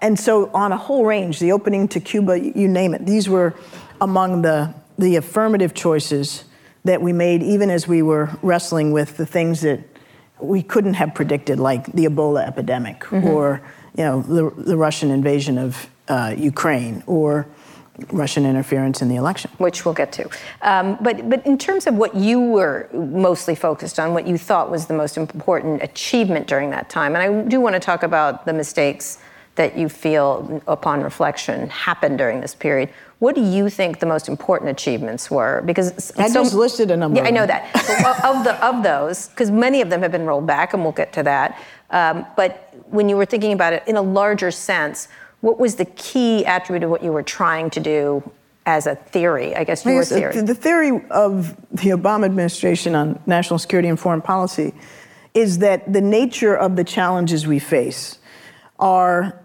And so, on a whole range, the opening to Cuba, you name it, these were among the the affirmative choices that we made, even as we were wrestling with the things that we couldn't have predicted, like the Ebola epidemic mm-hmm. or you know the, the Russian invasion of uh, Ukraine or Russian interference in the election. Which we'll get to. Um, but, but in terms of what you were mostly focused on, what you thought was the most important achievement during that time, and I do want to talk about the mistakes that you feel, upon reflection, happened during this period. What do you think the most important achievements were? Because I so, just listed a number. Yeah, I know that. of the of those, because many of them have been rolled back, and we'll get to that. Um, but when you were thinking about it in a larger sense, what was the key attribute of what you were trying to do as a theory? I guess your uh, theory. The theory of the Obama administration on national security and foreign policy is that the nature of the challenges we face are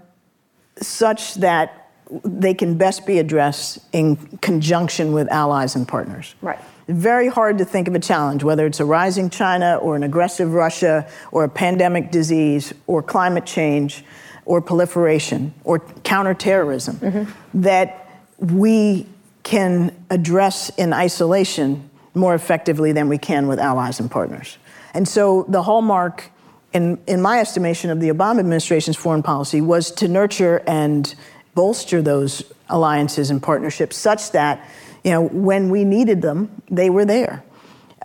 such that they can best be addressed in conjunction with allies and partners. Right. Very hard to think of a challenge, whether it's a rising China or an aggressive Russia or a pandemic disease or climate change or proliferation or counterterrorism mm-hmm. that we can address in isolation more effectively than we can with allies and partners. And so the hallmark, in, in my estimation, of the Obama administration's foreign policy was to nurture and bolster those alliances and partnerships such that, you know, when we needed them, they were there.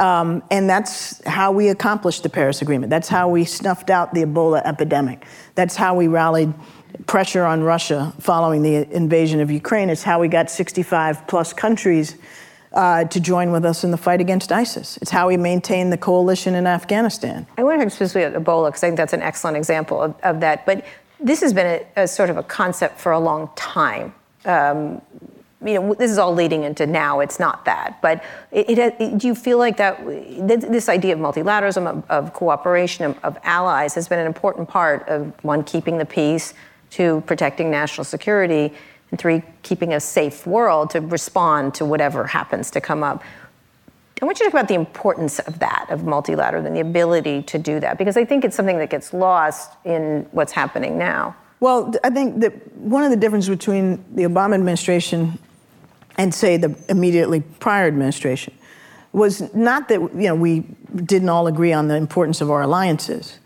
Um, and that's how we accomplished the Paris Agreement. That's how we snuffed out the Ebola epidemic. That's how we rallied pressure on Russia following the invasion of Ukraine. It's how we got 65 plus countries uh, to join with us in the fight against ISIS. It's how we maintain the coalition in Afghanistan. I want to talk specifically about Ebola because I think that's an excellent example of, of that. But this has been a, a, sort of a concept for a long time. Um, you know, this is all leading into now. It's not that, but it, it, do you feel like that this idea of multilateralism, of, of cooperation, of, of, allies, has been an important part of one keeping the peace, two protecting national security, and three keeping a safe world to respond to whatever happens to come up. I want you to talk about the importance of that, of multilateralism, and the ability to do that, because I think it's something that gets lost in what's happening now. Well, I think that one of the differences between the Obama administration and say the immediately prior administration was not that you know we didn't all agree on the importance of our alliances,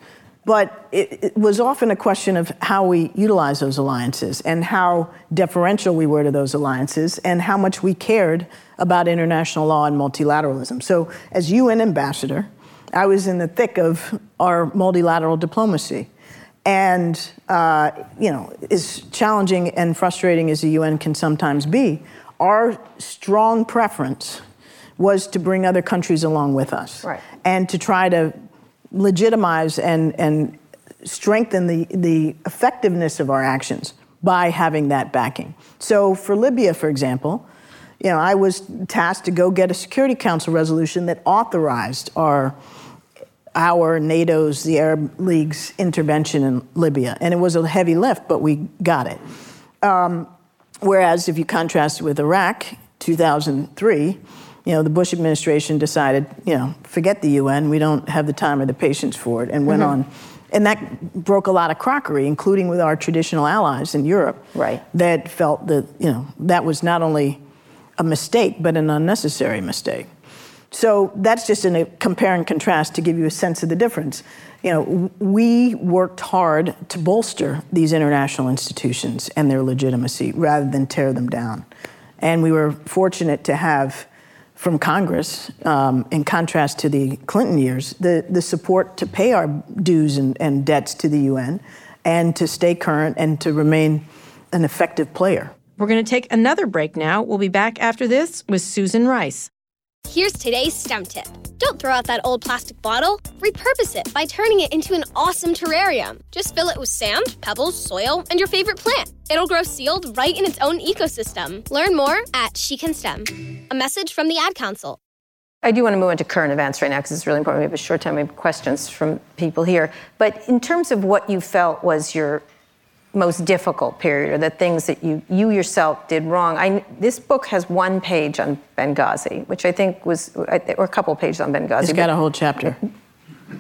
but it, it, was often a question of how we utilize those alliances and how deferential we were to those alliances and how much we cared about international law and multilateralism. So, as UN ambassador, I was in the thick of our multilateral diplomacy. And, uh, you know, as challenging and frustrating as the UN can sometimes be, our strong preference was to bring other countries along with us right. and to try to legitimize and, and strengthen the, the effectiveness of our actions by having that backing. So for Libya, for example, you know, I was tasked to go get a Security Council resolution that authorized our our NATO's, the Arab League's intervention in Libya, and it was a heavy lift, but we got it. Um, Whereas if you contrast with Iraq, 2003, you know, the Bush administration decided, you know, forget the UN, we don't have the time or the patience for it, and went mm-hmm. on. And that broke a lot of crockery, including with our traditional allies in Europe. Right. That felt that, you know, that was not only a mistake, but an unnecessary mistake. So that's just a compare and contrast to give you a sense of the difference you know, we worked hard to bolster these international institutions and their legitimacy rather than tear them down. And we were fortunate to have from Congress, um, in contrast to the Clinton years, the, the support to pay our dues and, and debts to the UN and to stay current and to remain an effective player. We're going to take another break now. We'll be back after this with Susan Rice. Here's today's STEM tip. Don't throw out that old plastic bottle. Repurpose it by turning it into an awesome terrarium. Just fill it with sand, pebbles, soil, and your favorite plant. It'll grow sealed right in its own ecosystem. Learn more at She Can STEM. A message from the Ad Council. I do want to move into current events right now because it's really important. We have a short time. We have questions from people here. But in terms of what you felt was your most difficult period or the things that you, you yourself did wrong. I, this book has one page on Benghazi, which I think was, or a couple pages on Benghazi. It's got a whole chapter. [laughs]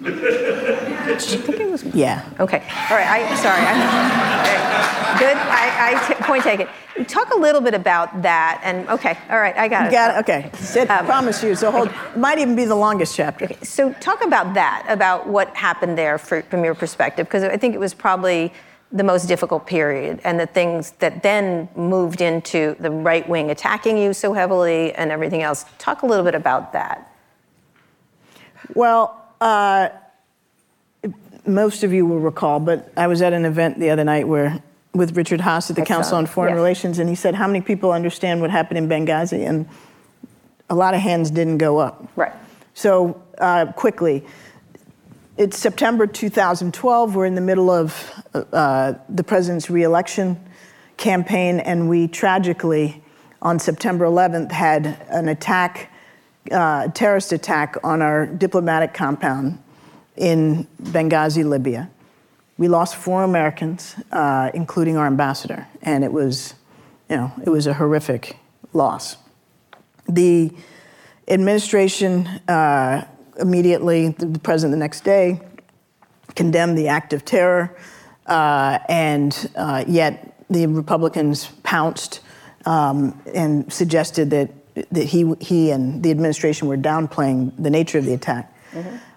I think it was. Yeah. Okay. All right. I sorry. I, [laughs] good. I, I t- point taken. Talk a little bit about that. And okay. All right. I got it. got it. Okay. Sit, Um, promise you. So hold. Might even be the longest chapter. Okay. So talk about that, about what happened there for, from your perspective, because I think it was probably the most difficult period, and the things that then moved into the right wing attacking you so heavily and everything else. Talk a little bit about that. Well, uh, most of you will recall, but I was at an event the other night where with Richard Haass at the saw Council on Foreign yes. Relations, and he said, "How many people understand what happened in Benghazi?" And a lot of hands didn't go up. Right. So uh, quickly, it's September 2012. We're in the middle of uh, the president's reelection campaign, and we tragically, on September 11th, had an attack, uh, terrorist attack on our diplomatic compound in Benghazi, Libya. We lost four Americans, uh, including our ambassador, and it was, you know, it was a horrific loss. The administration uh, immediately, the president the next day, condemned the act of terror, uh, and uh, yet the Republicans pounced um, and suggested that, that he, he and the administration were downplaying the nature of the attack.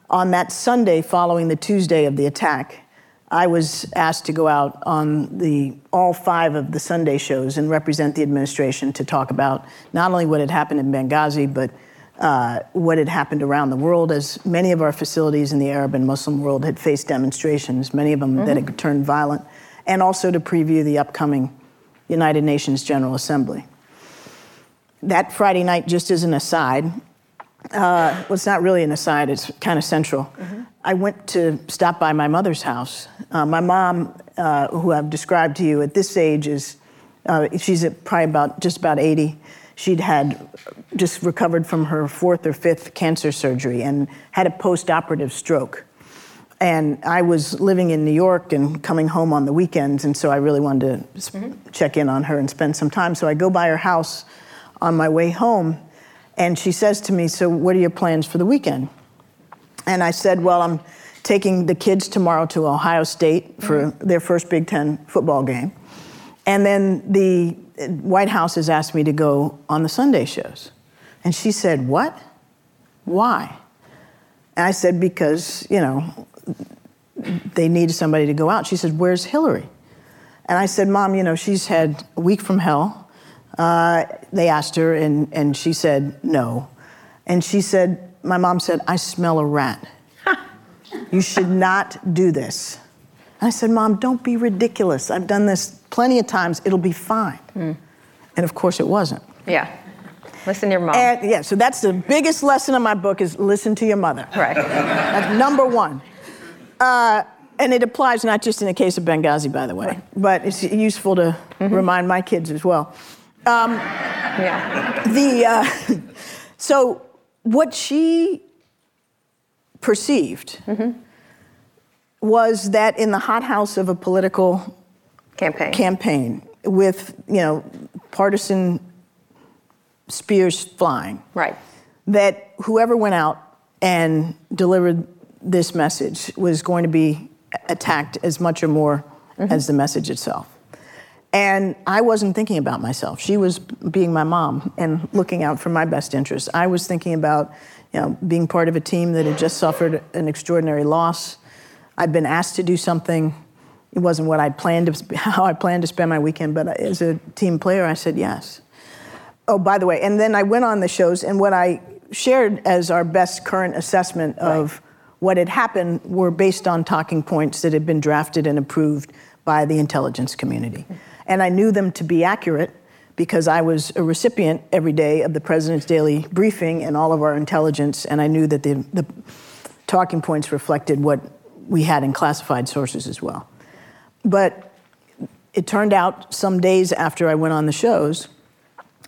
On that Sunday following the Tuesday of the attack, I was asked to go out on the all five of the Sunday shows and represent the administration to talk about not only what had happened in Benghazi, but uh, what had happened around the world, as many of our facilities in the Arab and Muslim world had faced demonstrations, many of them that had turned violent, and also to preview the upcoming United Nations General Assembly. That Friday night, just as an aside, uh, well, it's not really an aside, it's kind of central. I went to stop by my mother's house. Uh, my mom, uh, who I've described to you at this age, is uh, she's at probably about just about 80. She'd had just recovered from her fourth or fifth cancer surgery and had a post-operative stroke. And I was living in New York and coming home on the weekends, and so I really wanted to s- mm-hmm. check in on her and spend some time. So I go by her house on my way home, and she says to me, So, what are your plans for the weekend? And I said, Well, I'm taking the kids tomorrow to Ohio State for mm-hmm. their first Big Ten football game. And then the White House has asked me to go on the Sunday shows. And she said, What? Why? And I said, Because, you know, they needed somebody to go out. She said, Where's Hillary? And I said, Mom, you know, she's had a week from hell. Uh, they asked her, and, and she said, No. And she said, My mom said, I smell a rat. [laughs] you should not do this. And I said, Mom, don't be ridiculous. I've done this plenty of times. It'll be fine. And of course, it wasn't. Yeah. Listen to your mom. And yeah, so that's the biggest lesson of my book is listen to your mother. right. That's number one. Uh, and it applies not just in the case of Benghazi, by the way, but it's useful to remind my kids as well. Yeah. The uh, so what she perceived was that in the hothouse of a political Campaign. campaign with you know partisan spears flying, right. that whoever went out and delivered this message was going to be attacked as much or more mm-hmm. as the message itself. And I wasn't thinking about myself. She was being my mom and looking out for my best interests. I was thinking about, you know, being part of a team that had just suffered an extraordinary loss. I'd been asked to do something. It wasn't what I planned to, [laughs] how I planned to spend my weekend, but as a team player, I said yes. Oh, by the way, and then I went on the shows, and what I shared as our best current assessment of what had happened were based on talking points that had been drafted and approved by the intelligence community. And I knew them to be accurate because I was a recipient every day of the president's daily briefing and all of our intelligence, and I knew that the, the talking points reflected what we had in classified sources as well. But it turned out some days after I went on the shows,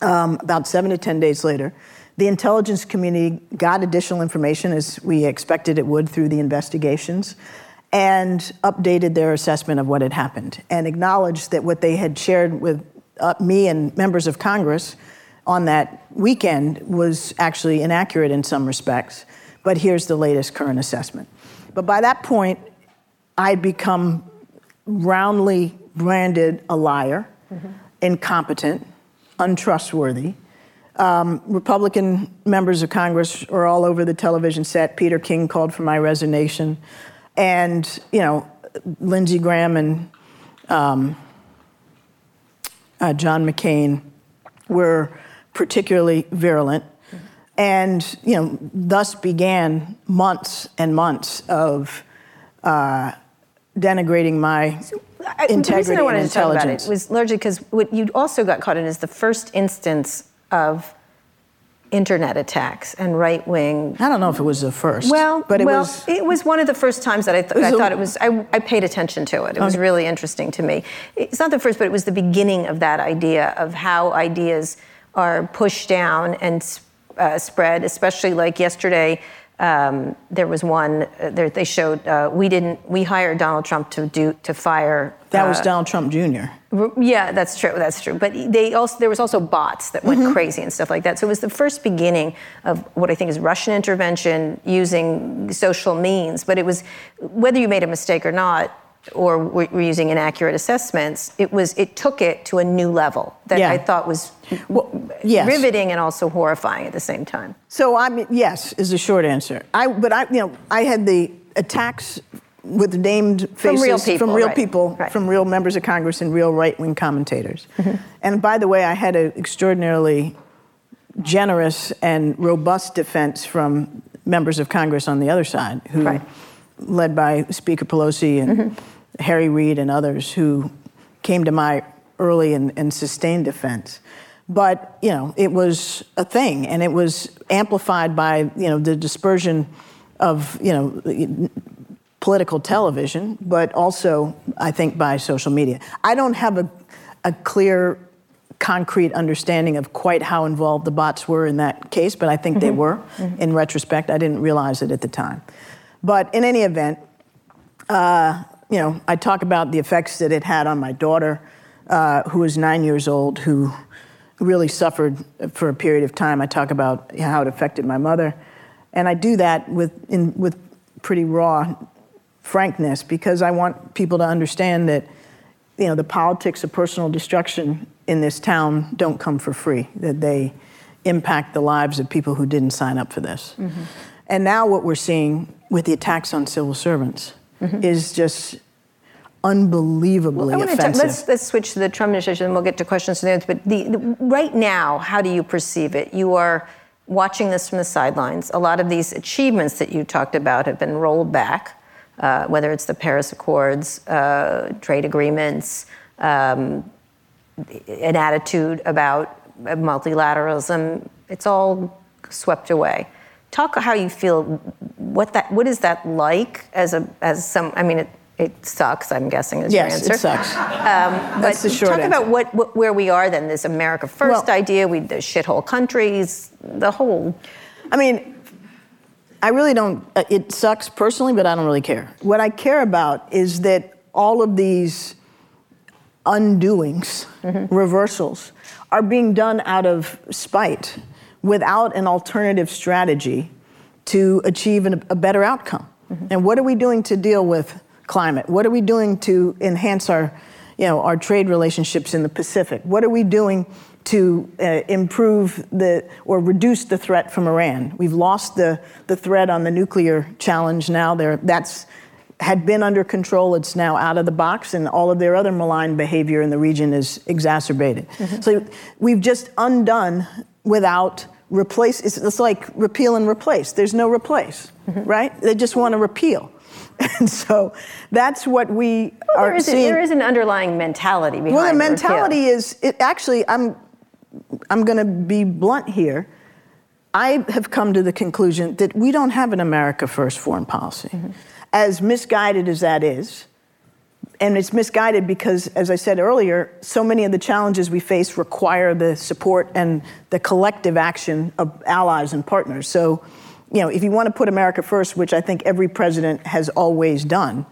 um, about seven to 10 days later, the intelligence community got additional information as we expected it would through the investigations. and updated their assessment of what had happened and acknowledged that what they had shared with uh, me and members of Congress on that weekend was actually inaccurate in some respects. But here's the latest current assessment. But by that point, I'd become roundly branded a liar, mm-hmm. incompetent, untrustworthy. Um, Republican members of Congress are all over the television set. Peter King called for my resignation. And, you know, Lindsey Graham and um, uh, John McCain were particularly virulent. And, you know, thus began months and months of uh, denigrating my I, integrity reason I wanted to talk about it was largely because what you also got caught in is the first instance of internet attacks and right wing. I don't know if it was the first. Well, but it well, was. It was one of the first times that I, th- I thought it was. I, I, paid attention to it. It was really interesting to me. It's not the first, but it was the beginning of that idea of how ideas are pushed down and uh, spread. Especially like yesterday, um, there was one. Uh, there, they showed uh, we didn't. We hired Donald Trump to do to fire. That was uh, Donald Trump Jr. Yeah, that's true. That's true. But they also there was also bots that went mm-hmm. crazy and stuff like that. So it was the first beginning of what I think is Russian intervention using social means. But it was whether you made a mistake or not or we were using inaccurate assessments, it was it took it to a new level that yeah. I thought was well, yes. riveting and also horrifying at the same time. So I mean, yes, is the short answer. I but I you know I had the attacks with named faces from real people, from real, right. people, right. from real members of Congress and real right-wing commentators. Mm-hmm. And by the way, I had an extraordinarily generous and robust defense from members of Congress on the other side who. Right led by Speaker Pelosi and mm-hmm. Harry Reid and others who came to my early and, and, sustained defense. But you know, it was a thing, and it was amplified by you know the dispersion of you know political television, but also I think by social media. I don't have a, a clear concrete understanding of quite how involved the bots were in that case, but I think mm-hmm. they were. Mm-hmm. In retrospect, I didn't realize it at the time. But in any event, uh, you know, I talk about the effects that it had on my daughter, uh, who was nine years old, who really suffered for a period of time. I talk about how it affected my mother, and I do that with in, with pretty raw frankness because I want people to understand that you know the politics of personal destruction in this town don't come for free. That they impact the lives of people who didn't sign up for this. Mm-hmm. And now what we're seeing with the attacks on civil servants mm-hmm. is just unbelievably well, offensive. T- let's, let's switch to the Trump administration and we'll get to questions and answers. But the, the, right now, how do you perceive it? You are watching this from the sidelines. A lot of these achievements that you talked about have been rolled back, uh, whether it's the Paris Accords, uh, trade agreements, um, an attitude about multilateralism. It's all swept away talk how you feel. What that what is that like as a as some? I mean, it, it sucks. I'm guessing is yes, your answer. Yes, it sucks. Um, That's the short talk answer. about what, what, where we are then. This America First well, idea. We the shithole countries. The whole. I mean. I really don't, uh, it sucks personally, but I don't really care. What I care about is that all of these undoings, mm-hmm. reversals, are being done out of spite without an alternative strategy to achieve an, a better outcome. Mm-hmm. And what are we doing to deal with climate? What are we doing to enhance our, you know, our trade relationships in the Pacific? What are we doing to uh, improve the or reduce the threat from Iran? We've lost the, the threat on the nuclear challenge now. There, that's had been under control. It's now out of the box, and all of their other malign behavior in the region is exacerbated. Mm-hmm. So we've just undone without replace. It's, it's like repeal and replace. There's no replace, mm-hmm. right? They just want to repeal. [laughs] And so that's what we well, are there is seeing. A, there is an underlying mentality behind. Well, the mentality repeal. is it actually. I'm I'm going to be blunt here. I have come to the conclusion that we don't have an America First foreign policy. Mm-hmm. As misguided as that is, and it's misguided because, as I said earlier, so many of the challenges we face require the support and the collective action of allies and partners. So, you know, if you want to put America first, which I think every president has always done,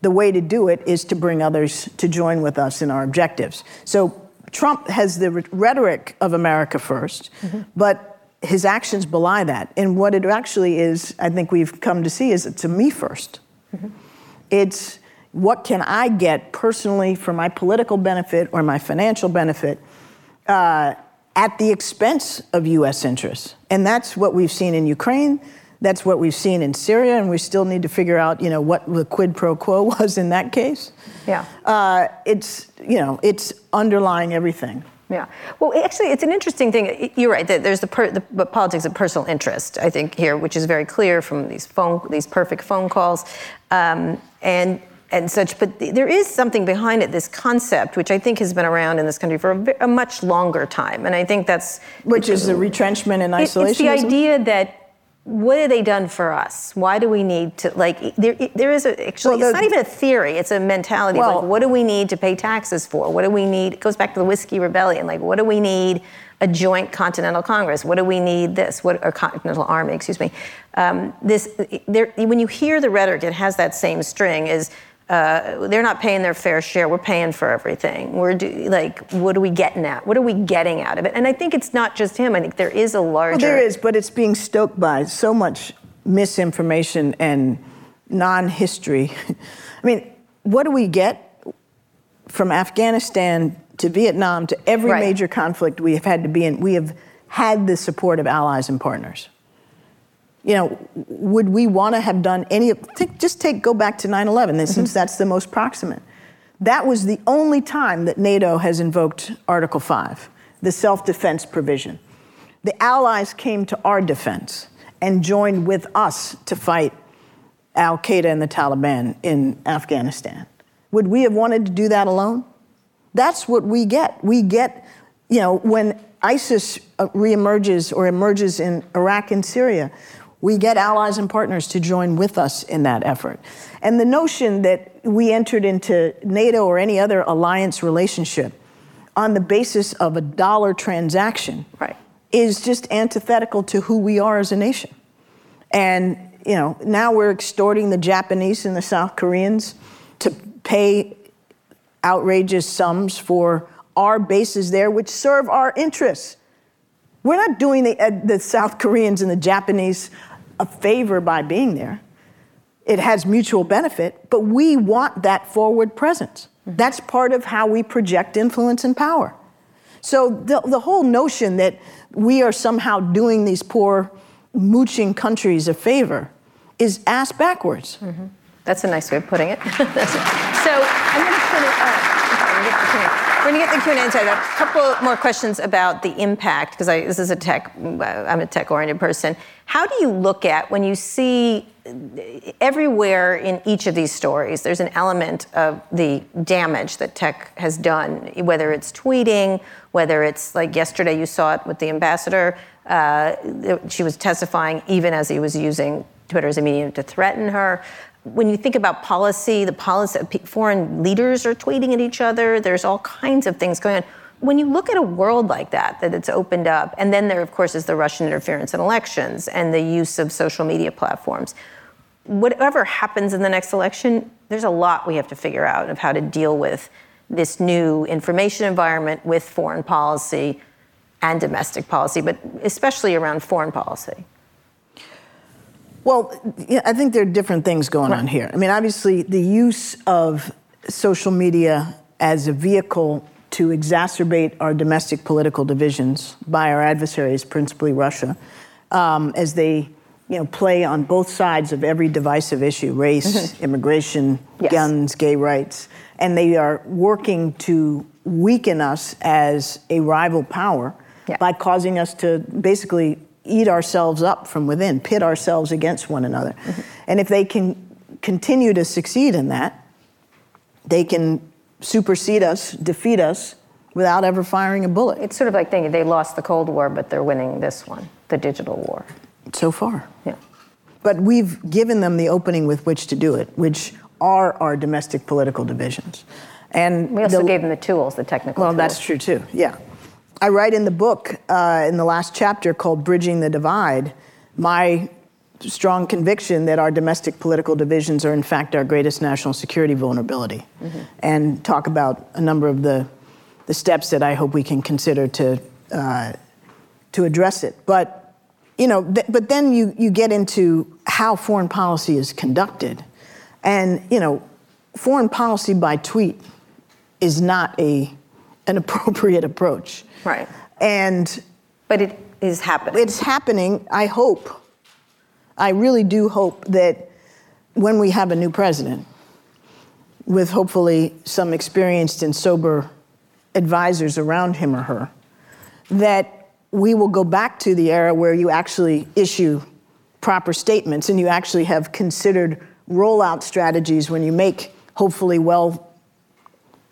the way to do it is to bring others to join with us in our objectives. So Trump has the rhetoric of America 1st mm-hmm. but his actions belie that. And what it actually is, I think we've come to see, is it's a me 1st mm-hmm. It's what can I get personally for my political benefit or my financial benefit uh, at the expense of U.S. interests. And that's what we've seen in Ukraine. That's what we've seen in Syria, and we still need to figure out, you know, what the quid pro quo [laughs] was in that case. Yeah. Uh, it's, you know, it's underlying everything. Yeah. Well, actually, it's an interesting thing. You're right. That there's the, per, the, politics of personal interest, I think, here, which is very clear from these phone, these perfect phone calls, um, and and such. But there is something behind it. This concept, which I think has been around in this country for a, a much longer time, and I think that's which is the retrenchment and isolation. It's the idea that what have they done for us? Why do we need to like? There, there is a, actually. Well, the, it's not even a theory. It's a mentality. Well, like, what do we need to pay taxes for? What do we need? It goes back to the whiskey rebellion. Like, what do we need? A joint continental congress. What do we need? This. What or continental army? Excuse me. Um, this. There. When you hear the rhetoric, it has that same string. Is uh, they're not paying their fair share. We're paying for everything. We're do, like, what are we getting at? What are we getting out of it? And I think it's not just him. I think there is a larger. Well, there is, but it's being stoked by so much misinformation and non-history. [laughs] I mean, what do we get from Afghanistan to Vietnam to every right. major conflict we have had to be in? We have had the support of allies and partners you know, would we want to have done any of, just take, go back to 9 11, mm-hmm. since that's the most proximate. That was the only time that NATO has invoked Article 5, the self defense provision. The Allies came to our defense and joined with us to fight Al Qaeda and the Taliban in Afghanistan. Would we have wanted to do that alone? That's what we get. We get, you know, when ISIS uh, reemerges or emerges in Iraq and Syria, we get allies and partners to join with us in that effort. And the notion that we entered into NATO or any other alliance relationship on the basis of a dollar transaction right. is just antithetical to who we are as a nation. And you know, now we're extorting the Japanese and the South Koreans to pay outrageous sums for our bases there, which serve our interests. We're not doing the, uh, the South Koreans and the Japanese a favor by being there. It has mutual benefit, but we want that forward presence. That's part of how we project influence and power. So the, the whole notion that we are somehow doing these poor, mooching countries a favor is ass backwards. Mm-hmm. That's a nice way of putting it. [laughs] so I'm going to put it. Uh, we're going to get the Q&A inside. A couple more questions about the impact, because this is a tech, I'm a tech-oriented person. How do you look at when you see everywhere in each of these stories, there's an element of the damage that tech has done, whether it's tweeting, whether it's like yesterday you saw it with the ambassador. Uh, she was testifying even as he was using Twitter as a medium to threaten her when you think about policy, the policy, foreign leaders are tweeting at each other. There's all kinds of things going on. When you look at a world like that, that it's opened up, and then there, of course, is the Russian interference in elections and the use of social media platforms. Whatever happens in the next election, there's a lot we have to figure out of how to deal with this new information environment with foreign policy and domestic policy, but especially around foreign policy. Well, I think there are different things going right. on here. I mean, obviously, the use of social media as a vehicle to exacerbate our domestic political divisions by our adversaries, principally Russia, um, as they you know, play on both sides of every divisive issue race, mm-hmm. immigration, yes. guns, gay rights. And they are working to weaken us as a rival power yeah. by causing us to basically eat ourselves up from within, pit ourselves against one another. Mm-hmm. And if they can continue to succeed in that, they can supersede us, defeat us without ever firing a bullet. It's sort of like thinking they lost the Cold War, but they're winning this one, the digital war. So far. Yeah. But we've given them the opening with which to do it, which are our domestic political divisions. And we also the, gave them the tools, the technical well, tools. that's true too, yeah. I write in the book, uh, in the last chapter called Bridging the Divide, my strong conviction that our domestic political divisions are, in fact, our greatest national security vulnerability, mm-hmm. and talk about a number of the, the steps that I hope we can consider to, uh, to address it. But, you know, th- but then you, you get into how foreign policy is conducted. And, you know, foreign policy by tweet is not a, an appropriate approach. Right. And but it is happening. It's happening. I hope, I really do hope that when we have a new president, with hopefully some experienced and sober advisors around him or her, that we will go back to the era where you actually issue proper statements and you actually have considered rollout strategies when you make hopefully well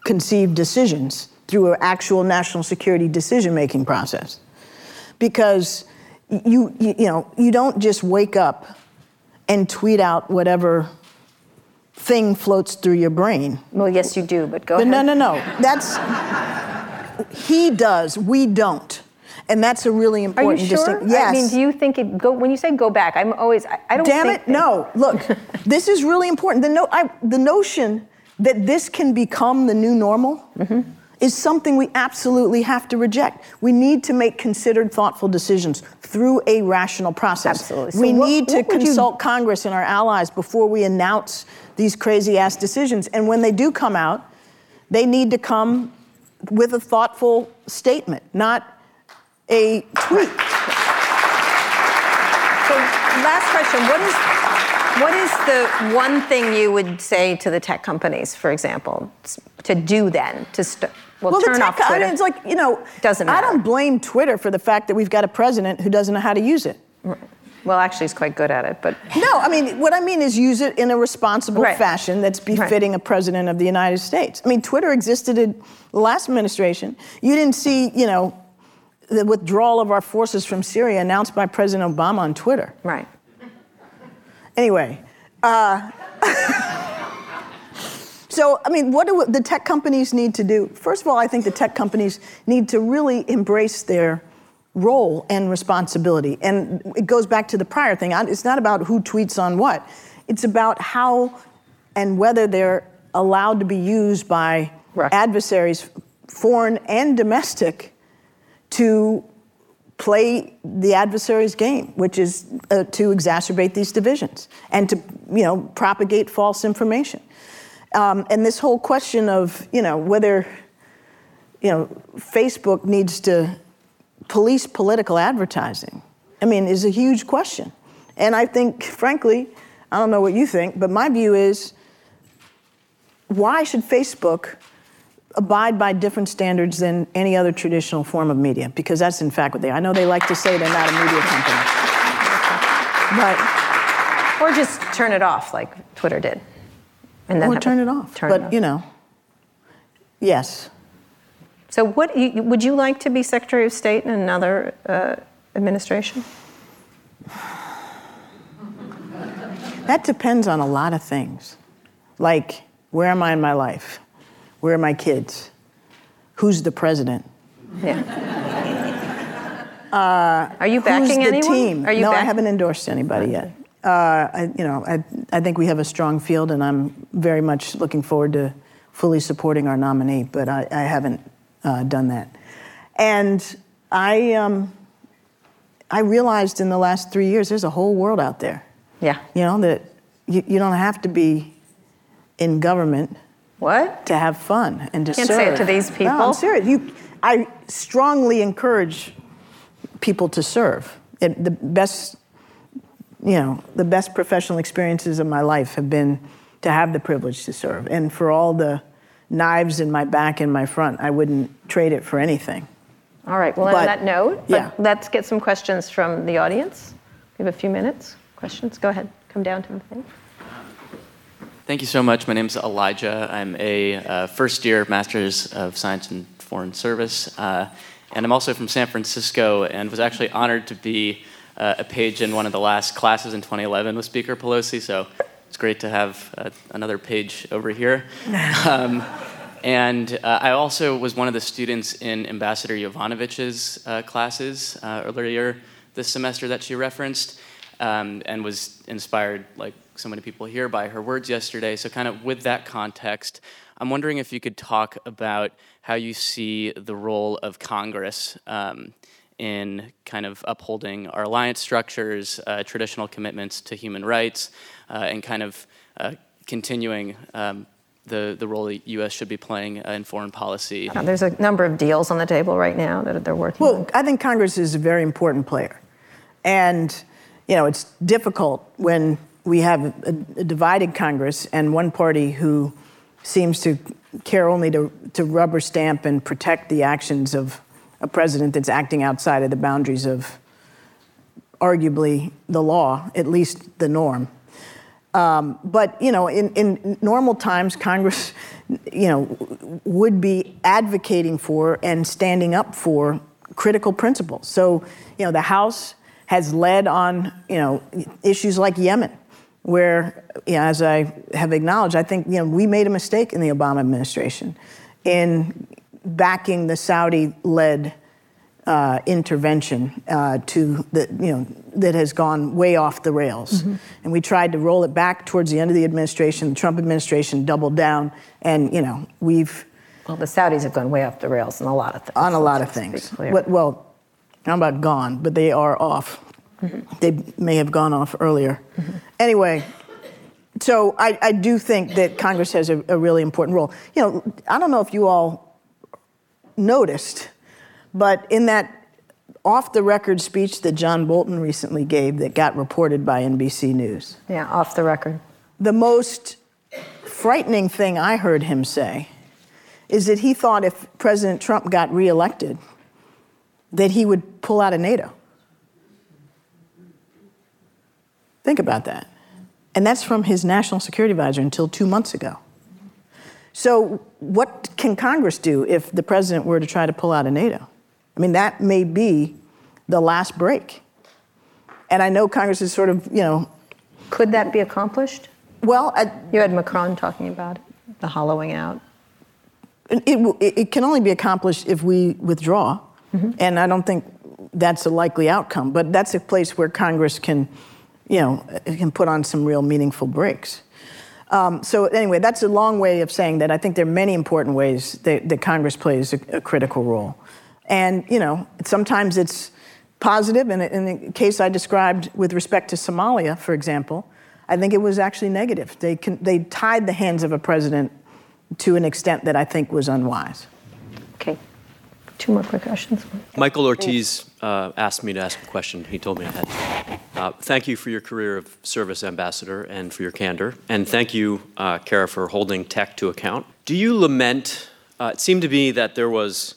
conceived decisions through an actual national security decision making process because you, you, you know, you don't just wake up and tweet out whatever thing floats through your brain. Well, yes, you do, but go but ahead. No, no, no. That's he does. We don't. And that's a really important Are you sure? distinction. Yes. I mean, do you think it go when you say go back? I'm always I, I don't. Damn it! No. Look, [laughs] this is really important. The no, I, the notion that this can become the new normal. Mm-hmm is something we absolutely have to reject. We need to make considered, thoughtful decisions through a rational process. Absolutely. So we what, need to consult you... Congress and our allies before we announce these crazy ass decisions. And when they do come out, they need to come with a thoughtful statement, not a tweet. So, last question. What is what is the one thing you would say to the tech companies, for example, to do then to st- well, well turn the tech, off Twitter? I mean, it's like you know, doesn't matter. I don't blame Twitter for the fact that we've got a president who doesn't know how to use it. Right. Well, actually, he's quite good at it, but [laughs] no. I mean, what I mean is use it in a responsible right. fashion that's befitting right. a president of the United States. I mean, Twitter existed in the last administration. You didn't see, you know, the withdrawal of our forces from Syria announced by President Obama on Twitter. Right. Anyway, uh, [laughs] so, I mean, what do the tech companies need to do? First of all, I think the tech companies need to really embrace their role and responsibility. And it goes back to the prior thing. It's not about who tweets on what, it's about how and whether they're allowed to be used by right. adversaries, foreign and domestic, to play the adversary's game, which is uh, to exacerbate these divisions and to, you know, propagate false information. Um, and this whole question of, you know, whether, you know, Facebook needs to police political advertising, I mean, is a huge question. And I think, frankly, I don't know what you think, but my view is why should Facebook abide by different standards than any other traditional form of media, because that's in fact what they are. I know they like to say they're not a media company. [laughs] But or just turn it off like Twitter did. And then or turn it off. Turn but, it off. you know, yes. So what would you like to be Secretary of State in another uh, administration? That depends on a lot of things. Like, where am I in my life? Where are my kids? Who's the president? Yeah. [laughs] Uh, are you backing who's the anyone? Team? Are you no, back- I haven't endorsed anybody yet. Uh, I, you know, I, I think we have a strong field, and I'm very much looking forward to fully supporting our nominee. But I, I haven't uh, done that, and I, um, I realized in the last three years there's a whole world out there. Yeah. You know that you, you don't have to be in government what? To have fun and to Can't serve. say it to these people. No, I'm serious. You, I strongly encourage people to serve. It, the best, you know, the best professional experiences of my life have been to have the privilege to serve. And for all the knives in my back and my front, I wouldn't trade it for anything. All right. Well, but, on that note, yeah. let's get some questions from the audience. We have a few minutes. Questions? Go ahead. Come down to the thing. Thank you so much. My name is Elijah. I'm a uh, first year Master's of Science in Foreign Service. Uh, and I'm also from San Francisco and was actually honored to be uh, a page in one of the last classes in 2011 with Speaker Pelosi. So it's great to have uh, another page over here. [laughs] Um, and uh, I also was one of the students in Ambassador Yovanovitch's uh, classes earlier this semester that she referenced. um, and was inspired, like so many people here, by her words yesterday. So, kind of with that context, I'm wondering if you could talk about how you see the role of Congress um, in kind of upholding our alliance structures, uh, traditional commitments to human rights, uh, and kind of uh, continuing um, the, the role the U.S. should be playing uh, in foreign policy. there's a number of deals on the table right now that they're working well, on. I think Congress is a very important player. And, you know, it's difficult when we have a, a divided Congress and one party who seems to care only to, to rubber stamp and protect the actions of a president that's acting outside of the boundaries of arguably the law, at least the norm. Um, but you know, in, in normal times, Congress, [laughs] you know, would be advocating for and standing up for critical principles. So, you know, the House has led on, you know, issues like Yemen, where, you know, as I have acknowledged, I think you know we made a mistake in the Obama administration in backing the Saudi-led uh, intervention uh, to the, you know, that has gone way off the rails. Mm-hmm. And we tried to roll it back towards the end of the administration. The Trump administration doubled down, and you know we've. Well, the Saudis have gone way off the rails on a lot of things. On a lot of things. What, well, I'm about gone, but they are off. Mm-hmm. They may have gone off earlier. Mm-hmm. Anyway, so I, I, do think that Congress has a, a really important role. You know, I don't know if you all noticed but in that off the record speech that John Bolton recently gave that got reported by NBC News. Yeah, off the record. The most frightening thing I heard him say is that he thought if President Trump got reelected, that he would pull out of NATO. Think about that. And that's from his national security advisor until two months ago. So, what can Congress do if the president were to try to pull out of NATO? I mean, that may be the last break. And I know Congress is sort of, you know. Could that be accomplished? Well, I, you had Macron talking about it, the hollowing out. It, it, it can only be accomplished if we withdraw. Mm-hmm. And I don't think that's a likely outcome. But that's a place where Congress can, you know, can put on some real meaningful breaks. Um, so anyway, that's a long way of saying that I think there are many important ways that, that Congress plays a, a critical role. And, you know, sometimes it's positive. And in the case I described with respect to Somalia, for example, I think it was actually negative. They, can, they tied the hands of a president to an extent that I think was unwise. Okay. Two more quick questions. Michael Ortiz uh, asked me to ask a question. He told me I had. Uh, thank you for your career of service ambassador and for your candor. And thank you, uh, Kara, for holding tech to account. Do you lament? Uh, it seemed to me that there was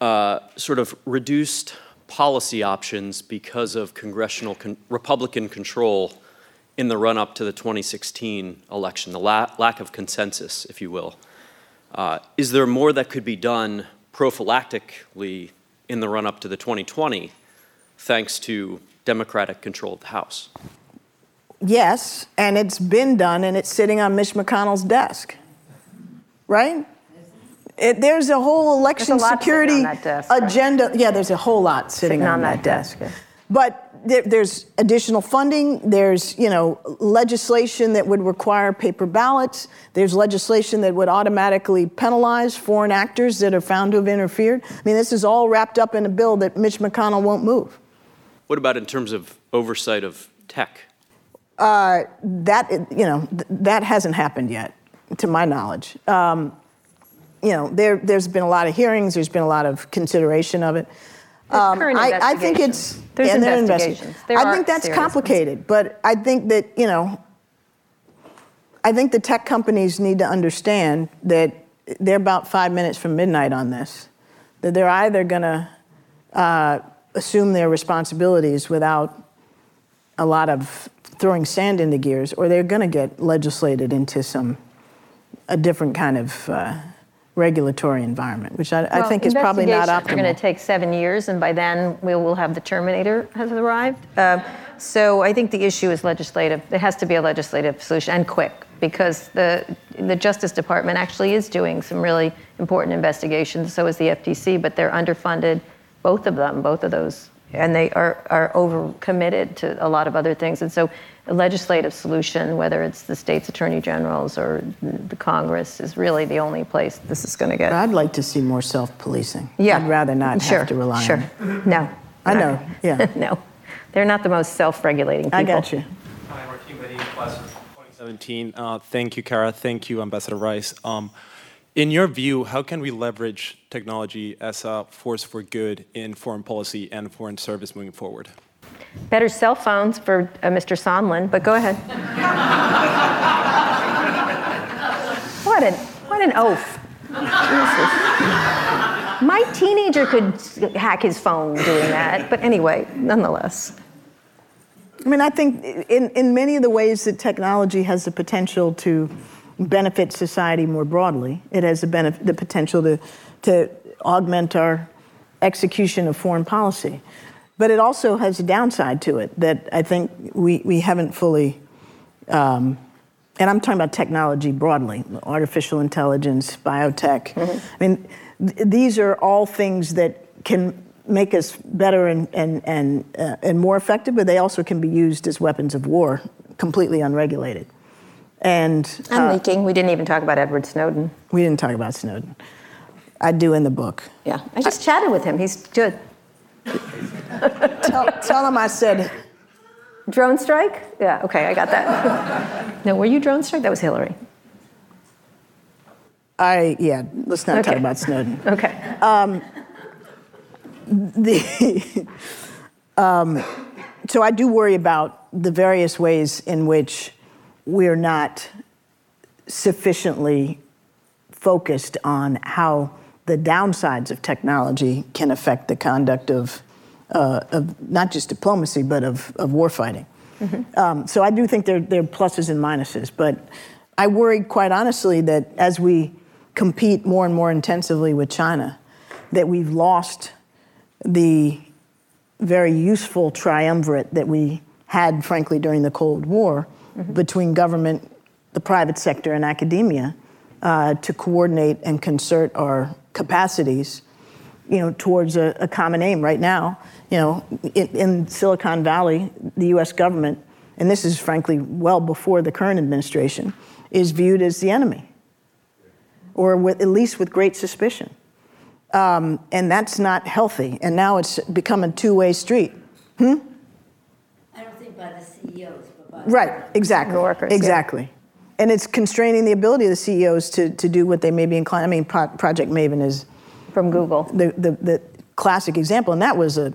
uh, sort of reduced policy options because of congressional con- Republican control in the run up to the 2016 election, the la- lack of consensus, if you will. Uh, is there more that could be done prophylactically in the run up to the 2020 thanks to Democratic control of the House? Yes, and it's been done and it's sitting on Mitch McConnell's desk. Right? It, there's a whole election security desk, agenda. Right? Yeah, there's a whole lot sitting, sitting on, on, that, that desk. desk. But there, there's additional funding. There's you know legislation that would require paper ballots. There's legislation that would automatically penalize foreign actors that are found to have interfered. I mean, this is all wrapped up in a bill that Mitch McConnell won't move. What about in terms of oversight of tech? Uh, that you know th- that hasn't happened yet, to my knowledge. Um, you know, there, there's been a lot of hearings, there's been a lot of consideration of it. Um, I, I, think it's there's and investigations. There I think that's complicated, ones. but I think that you know, I think the tech companies need to understand that they're about five minutes from midnight on this. That they're either going to uh, assume their responsibilities without a lot of throwing sand into gears, or they're going to get legislated into some a different kind of. Uh, regulatory environment, which I, well, I think is probably not optimal. It's going to take seven years, and by then we will have the Terminator has arrived. Uh, so I think the issue is legislative. There has to be a legislative solution, and quick, because the the Justice Department actually is doing some really important investigations. So is the FTC, but they're underfunded. Both of them, both of those and they are, are overcommitted to a lot of other things. And so a legislative solution, whether it's the state's attorney generals or the Congress, is really the only place this is going to get. I'd like to see more self-policing. Yeah. I'd rather not sure, have to rely sure. on it. No. I know, yeah. [laughs] no. They're not the most self-regulating people. I got you. Hi, Joaquin Benny, class of 2017. Uh, Thank you, Kara. Thank you, Ambassador Rice. Um, In your view, how can we leverage technology as a force for good in foreign policy and foreign service moving forward? Better cell phones for uh, Mr. Sondland, but go ahead. [laughs] what an what an oath. Jesus. My teenager could hack his phone doing that, but anyway, nonetheless. I mean, I think in, in many of the ways that technology has the potential to benefit society more broadly, it has the, benef- the potential to, to augment our execution of foreign policy. But it also has a downside to it that I think we, we haven't fully, um, and I'm talking about technology broadly artificial intelligence, biotech. I mean, th- these are all things that can make us better and, and, and, uh, and more effective, but they also can be used as weapons of war, completely unregulated. And I'm uh, leaking. We didn't even talk about Edward Snowden. we didn't talk about Snowden. I do in the book. Yeah, I just chatted with him. He's good. Tell, tell him I said, Drone strike? Yeah, okay, I got that. no, were you drone strike? That was Hillary. I, yeah, let's not talk about Snowden. [laughs] Okay. the, [laughs] um, so I do worry about the various ways in which we're not sufficiently focused on how the downsides of technology can affect the conduct of, uh, of not just diplomacy, but of, of warfighting. Um, so I do think there, there are pluses and minuses, but I worry quite honestly that as we compete more and more intensively with China, that we've lost the very useful triumvirate that we had, frankly, during the Cold War between government, the private sector, and academia uh, to coordinate and concert our capacities, you know, towards a, a common aim. Right now, you know, in, in Silicon Valley, the U.S. government, and this is frankly well before the current administration, is viewed as the enemy, or with, at least with great suspicion um, and that's not healthy. And now it's become a two-way street. I don't think by the by Right, exactly. The workers, yeah. Exactly. And it's constraining the ability of the CEOs to, to do what they may be inclined. I mean, Pro- Project Maven is From Google. the, the, the classic example, and that was a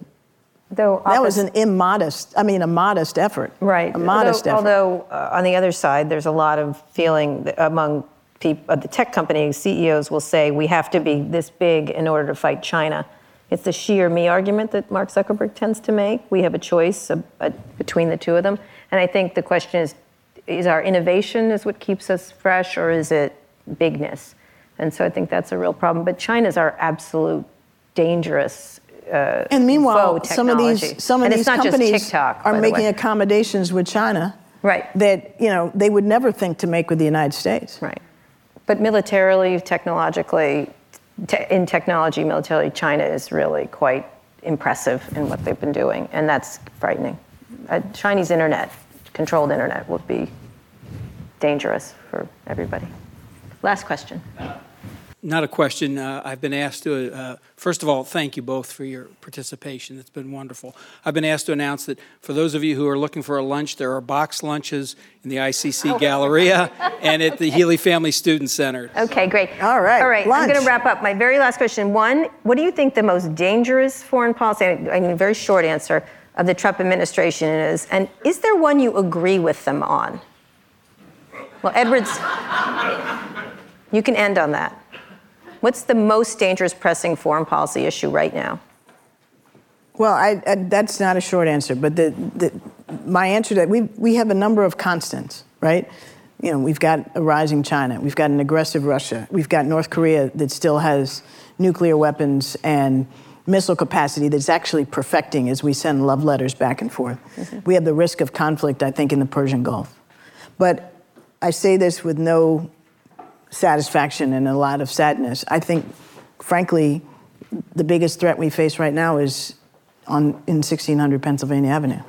Though that was an immodest, I mean, a modest effort. Right. A modest although, effort. Although uh, on the other side, there's a lot of feeling among peop uh, the tech companies, CEOs will say we have to be this big in order to fight China. It's the Xi or me argument that Mark Zuckerberg tends to make. We have a choice uh, uh, between the two of them, and I think the question is: is our innovation is what keeps us fresh, or is it bigness? And so I think that's a real problem. But China's our absolute dangerous. Uh, and meanwhile, some of these some of And these it's not just companies TikTok, are making accommodations with China Right. that you know they would never think to make with the United States. Right. But militarily, technologically, te- in technology, militarily, China is really quite impressive in what they've been doing, and that's frightening. A Chinese internet, controlled internet, would be dangerous for everybody. Last question. Not a question. Uh, I've been asked to, uh, first of all, thank you both for your participation. It's been wonderful. I've been asked to announce that for those of you who are looking for a lunch, there are box lunches in the ICC Galleria [laughs] and at the Healy Family Student Center. Okay, great. All right, All right, I'm going to wrap up. My very last question. One, what do you think the most dangerous foreign policy, I mean, very short answer, of the Trump administration is? And is there one you agree with them on? Well, Edwards, you can end on that. What's the most dangerous pressing foreign policy issue right now? Well, I, I, that's not a short answer, but the, the, my answer to that, we, we have a number of constants, right? You know, we've got a rising China, we've got an aggressive Russia, we've got North Korea that still has nuclear weapons and missile capacity that's actually perfecting as we send love letters back and forth. Mm-hmm. We have the risk of conflict, I think, in the Persian Gulf. But I say this with no satisfaction and a lot of sadness. I think, frankly, the biggest threat we face right now is on, in 1600 Pennsylvania Avenue.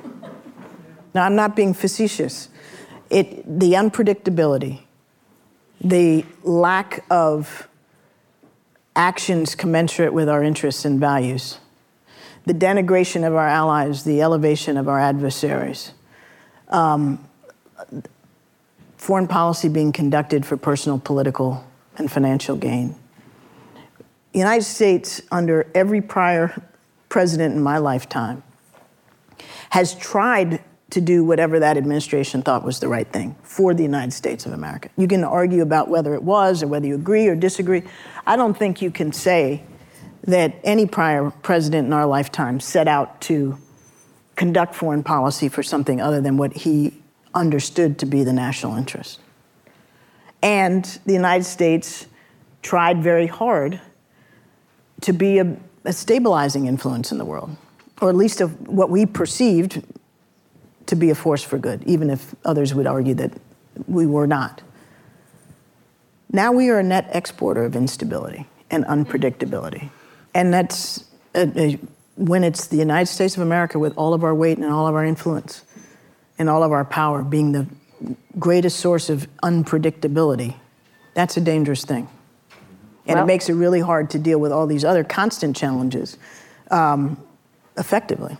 Now, I'm not being facetious. It, the unpredictability, the lack of actions commensurate with our interests and values, the denigration of our allies, the elevation of our adversaries, um, foreign policy being conducted for personal, political, and financial gain. The United States, under every prior president in my lifetime, has tried to do whatever that administration thought was the right thing for the United States of America. You can argue about whether it was or whether you agree or disagree. I don't think you can say that any prior president in our lifetime set out to conduct foreign policy for something other than what he understood to be the national interest. And the United States tried very hard to be a, a stabilizing influence in the world, or at least of what we perceived to be a force for good, even if others would argue that we were not. Now we are a net exporter of instability and unpredictability. And that's a, a, when it's the United States of America with all of our weight and all of our influence and all of our power being the greatest source of unpredictability, that's a dangerous thing. And Well- it makes it really hard to deal with all these other constant challenges um, effectively.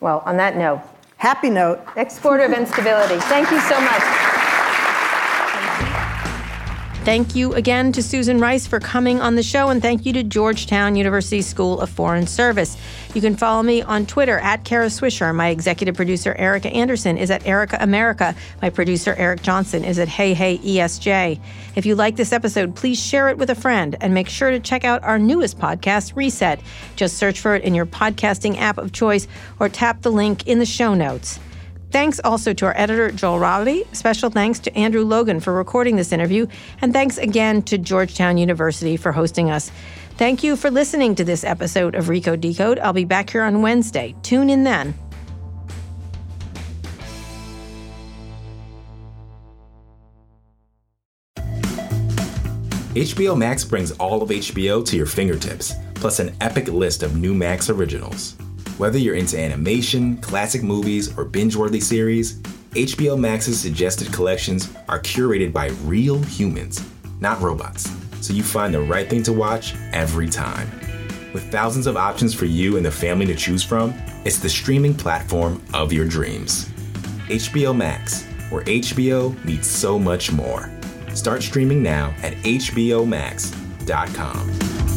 Well, on that note, Happy note. exporter of instability. Thank you so much. Thank you again to Susan Rice for coming on the show, and thank you to Georgetown University School of Foreign Service. You can follow me on Twitter at Kara Swisher. My executive producer, Erica Anderson, is at Erica America. My producer, Eric Johnson, is at Hey Hey ESJ. If you like this episode, please share it with a friend and make sure to check out our newest podcast, Reset. Just search for it in your podcasting app of choice or tap the link in the show notes. Thanks also to our editor, Joel Rowley. Special thanks to Andrew Logan for recording this interview. And thanks again to Georgetown University for hosting us. Thank you for listening to this episode of Recode Decode. I'll be back here on Wednesday. Tune in then. HBO Max brings all of HBO to your fingertips, plus an epic list of new Max originals. Whether you're into animation, classic movies, or binge worthy series, HBO Max's suggested collections are curated by real humans, not robots, so you find the right thing to watch every time. With thousands of options for you and the family to choose from, it's the streaming platform of your dreams. HBO Max, where HBO meets so much more. Start streaming now at HBO HBOMax.com.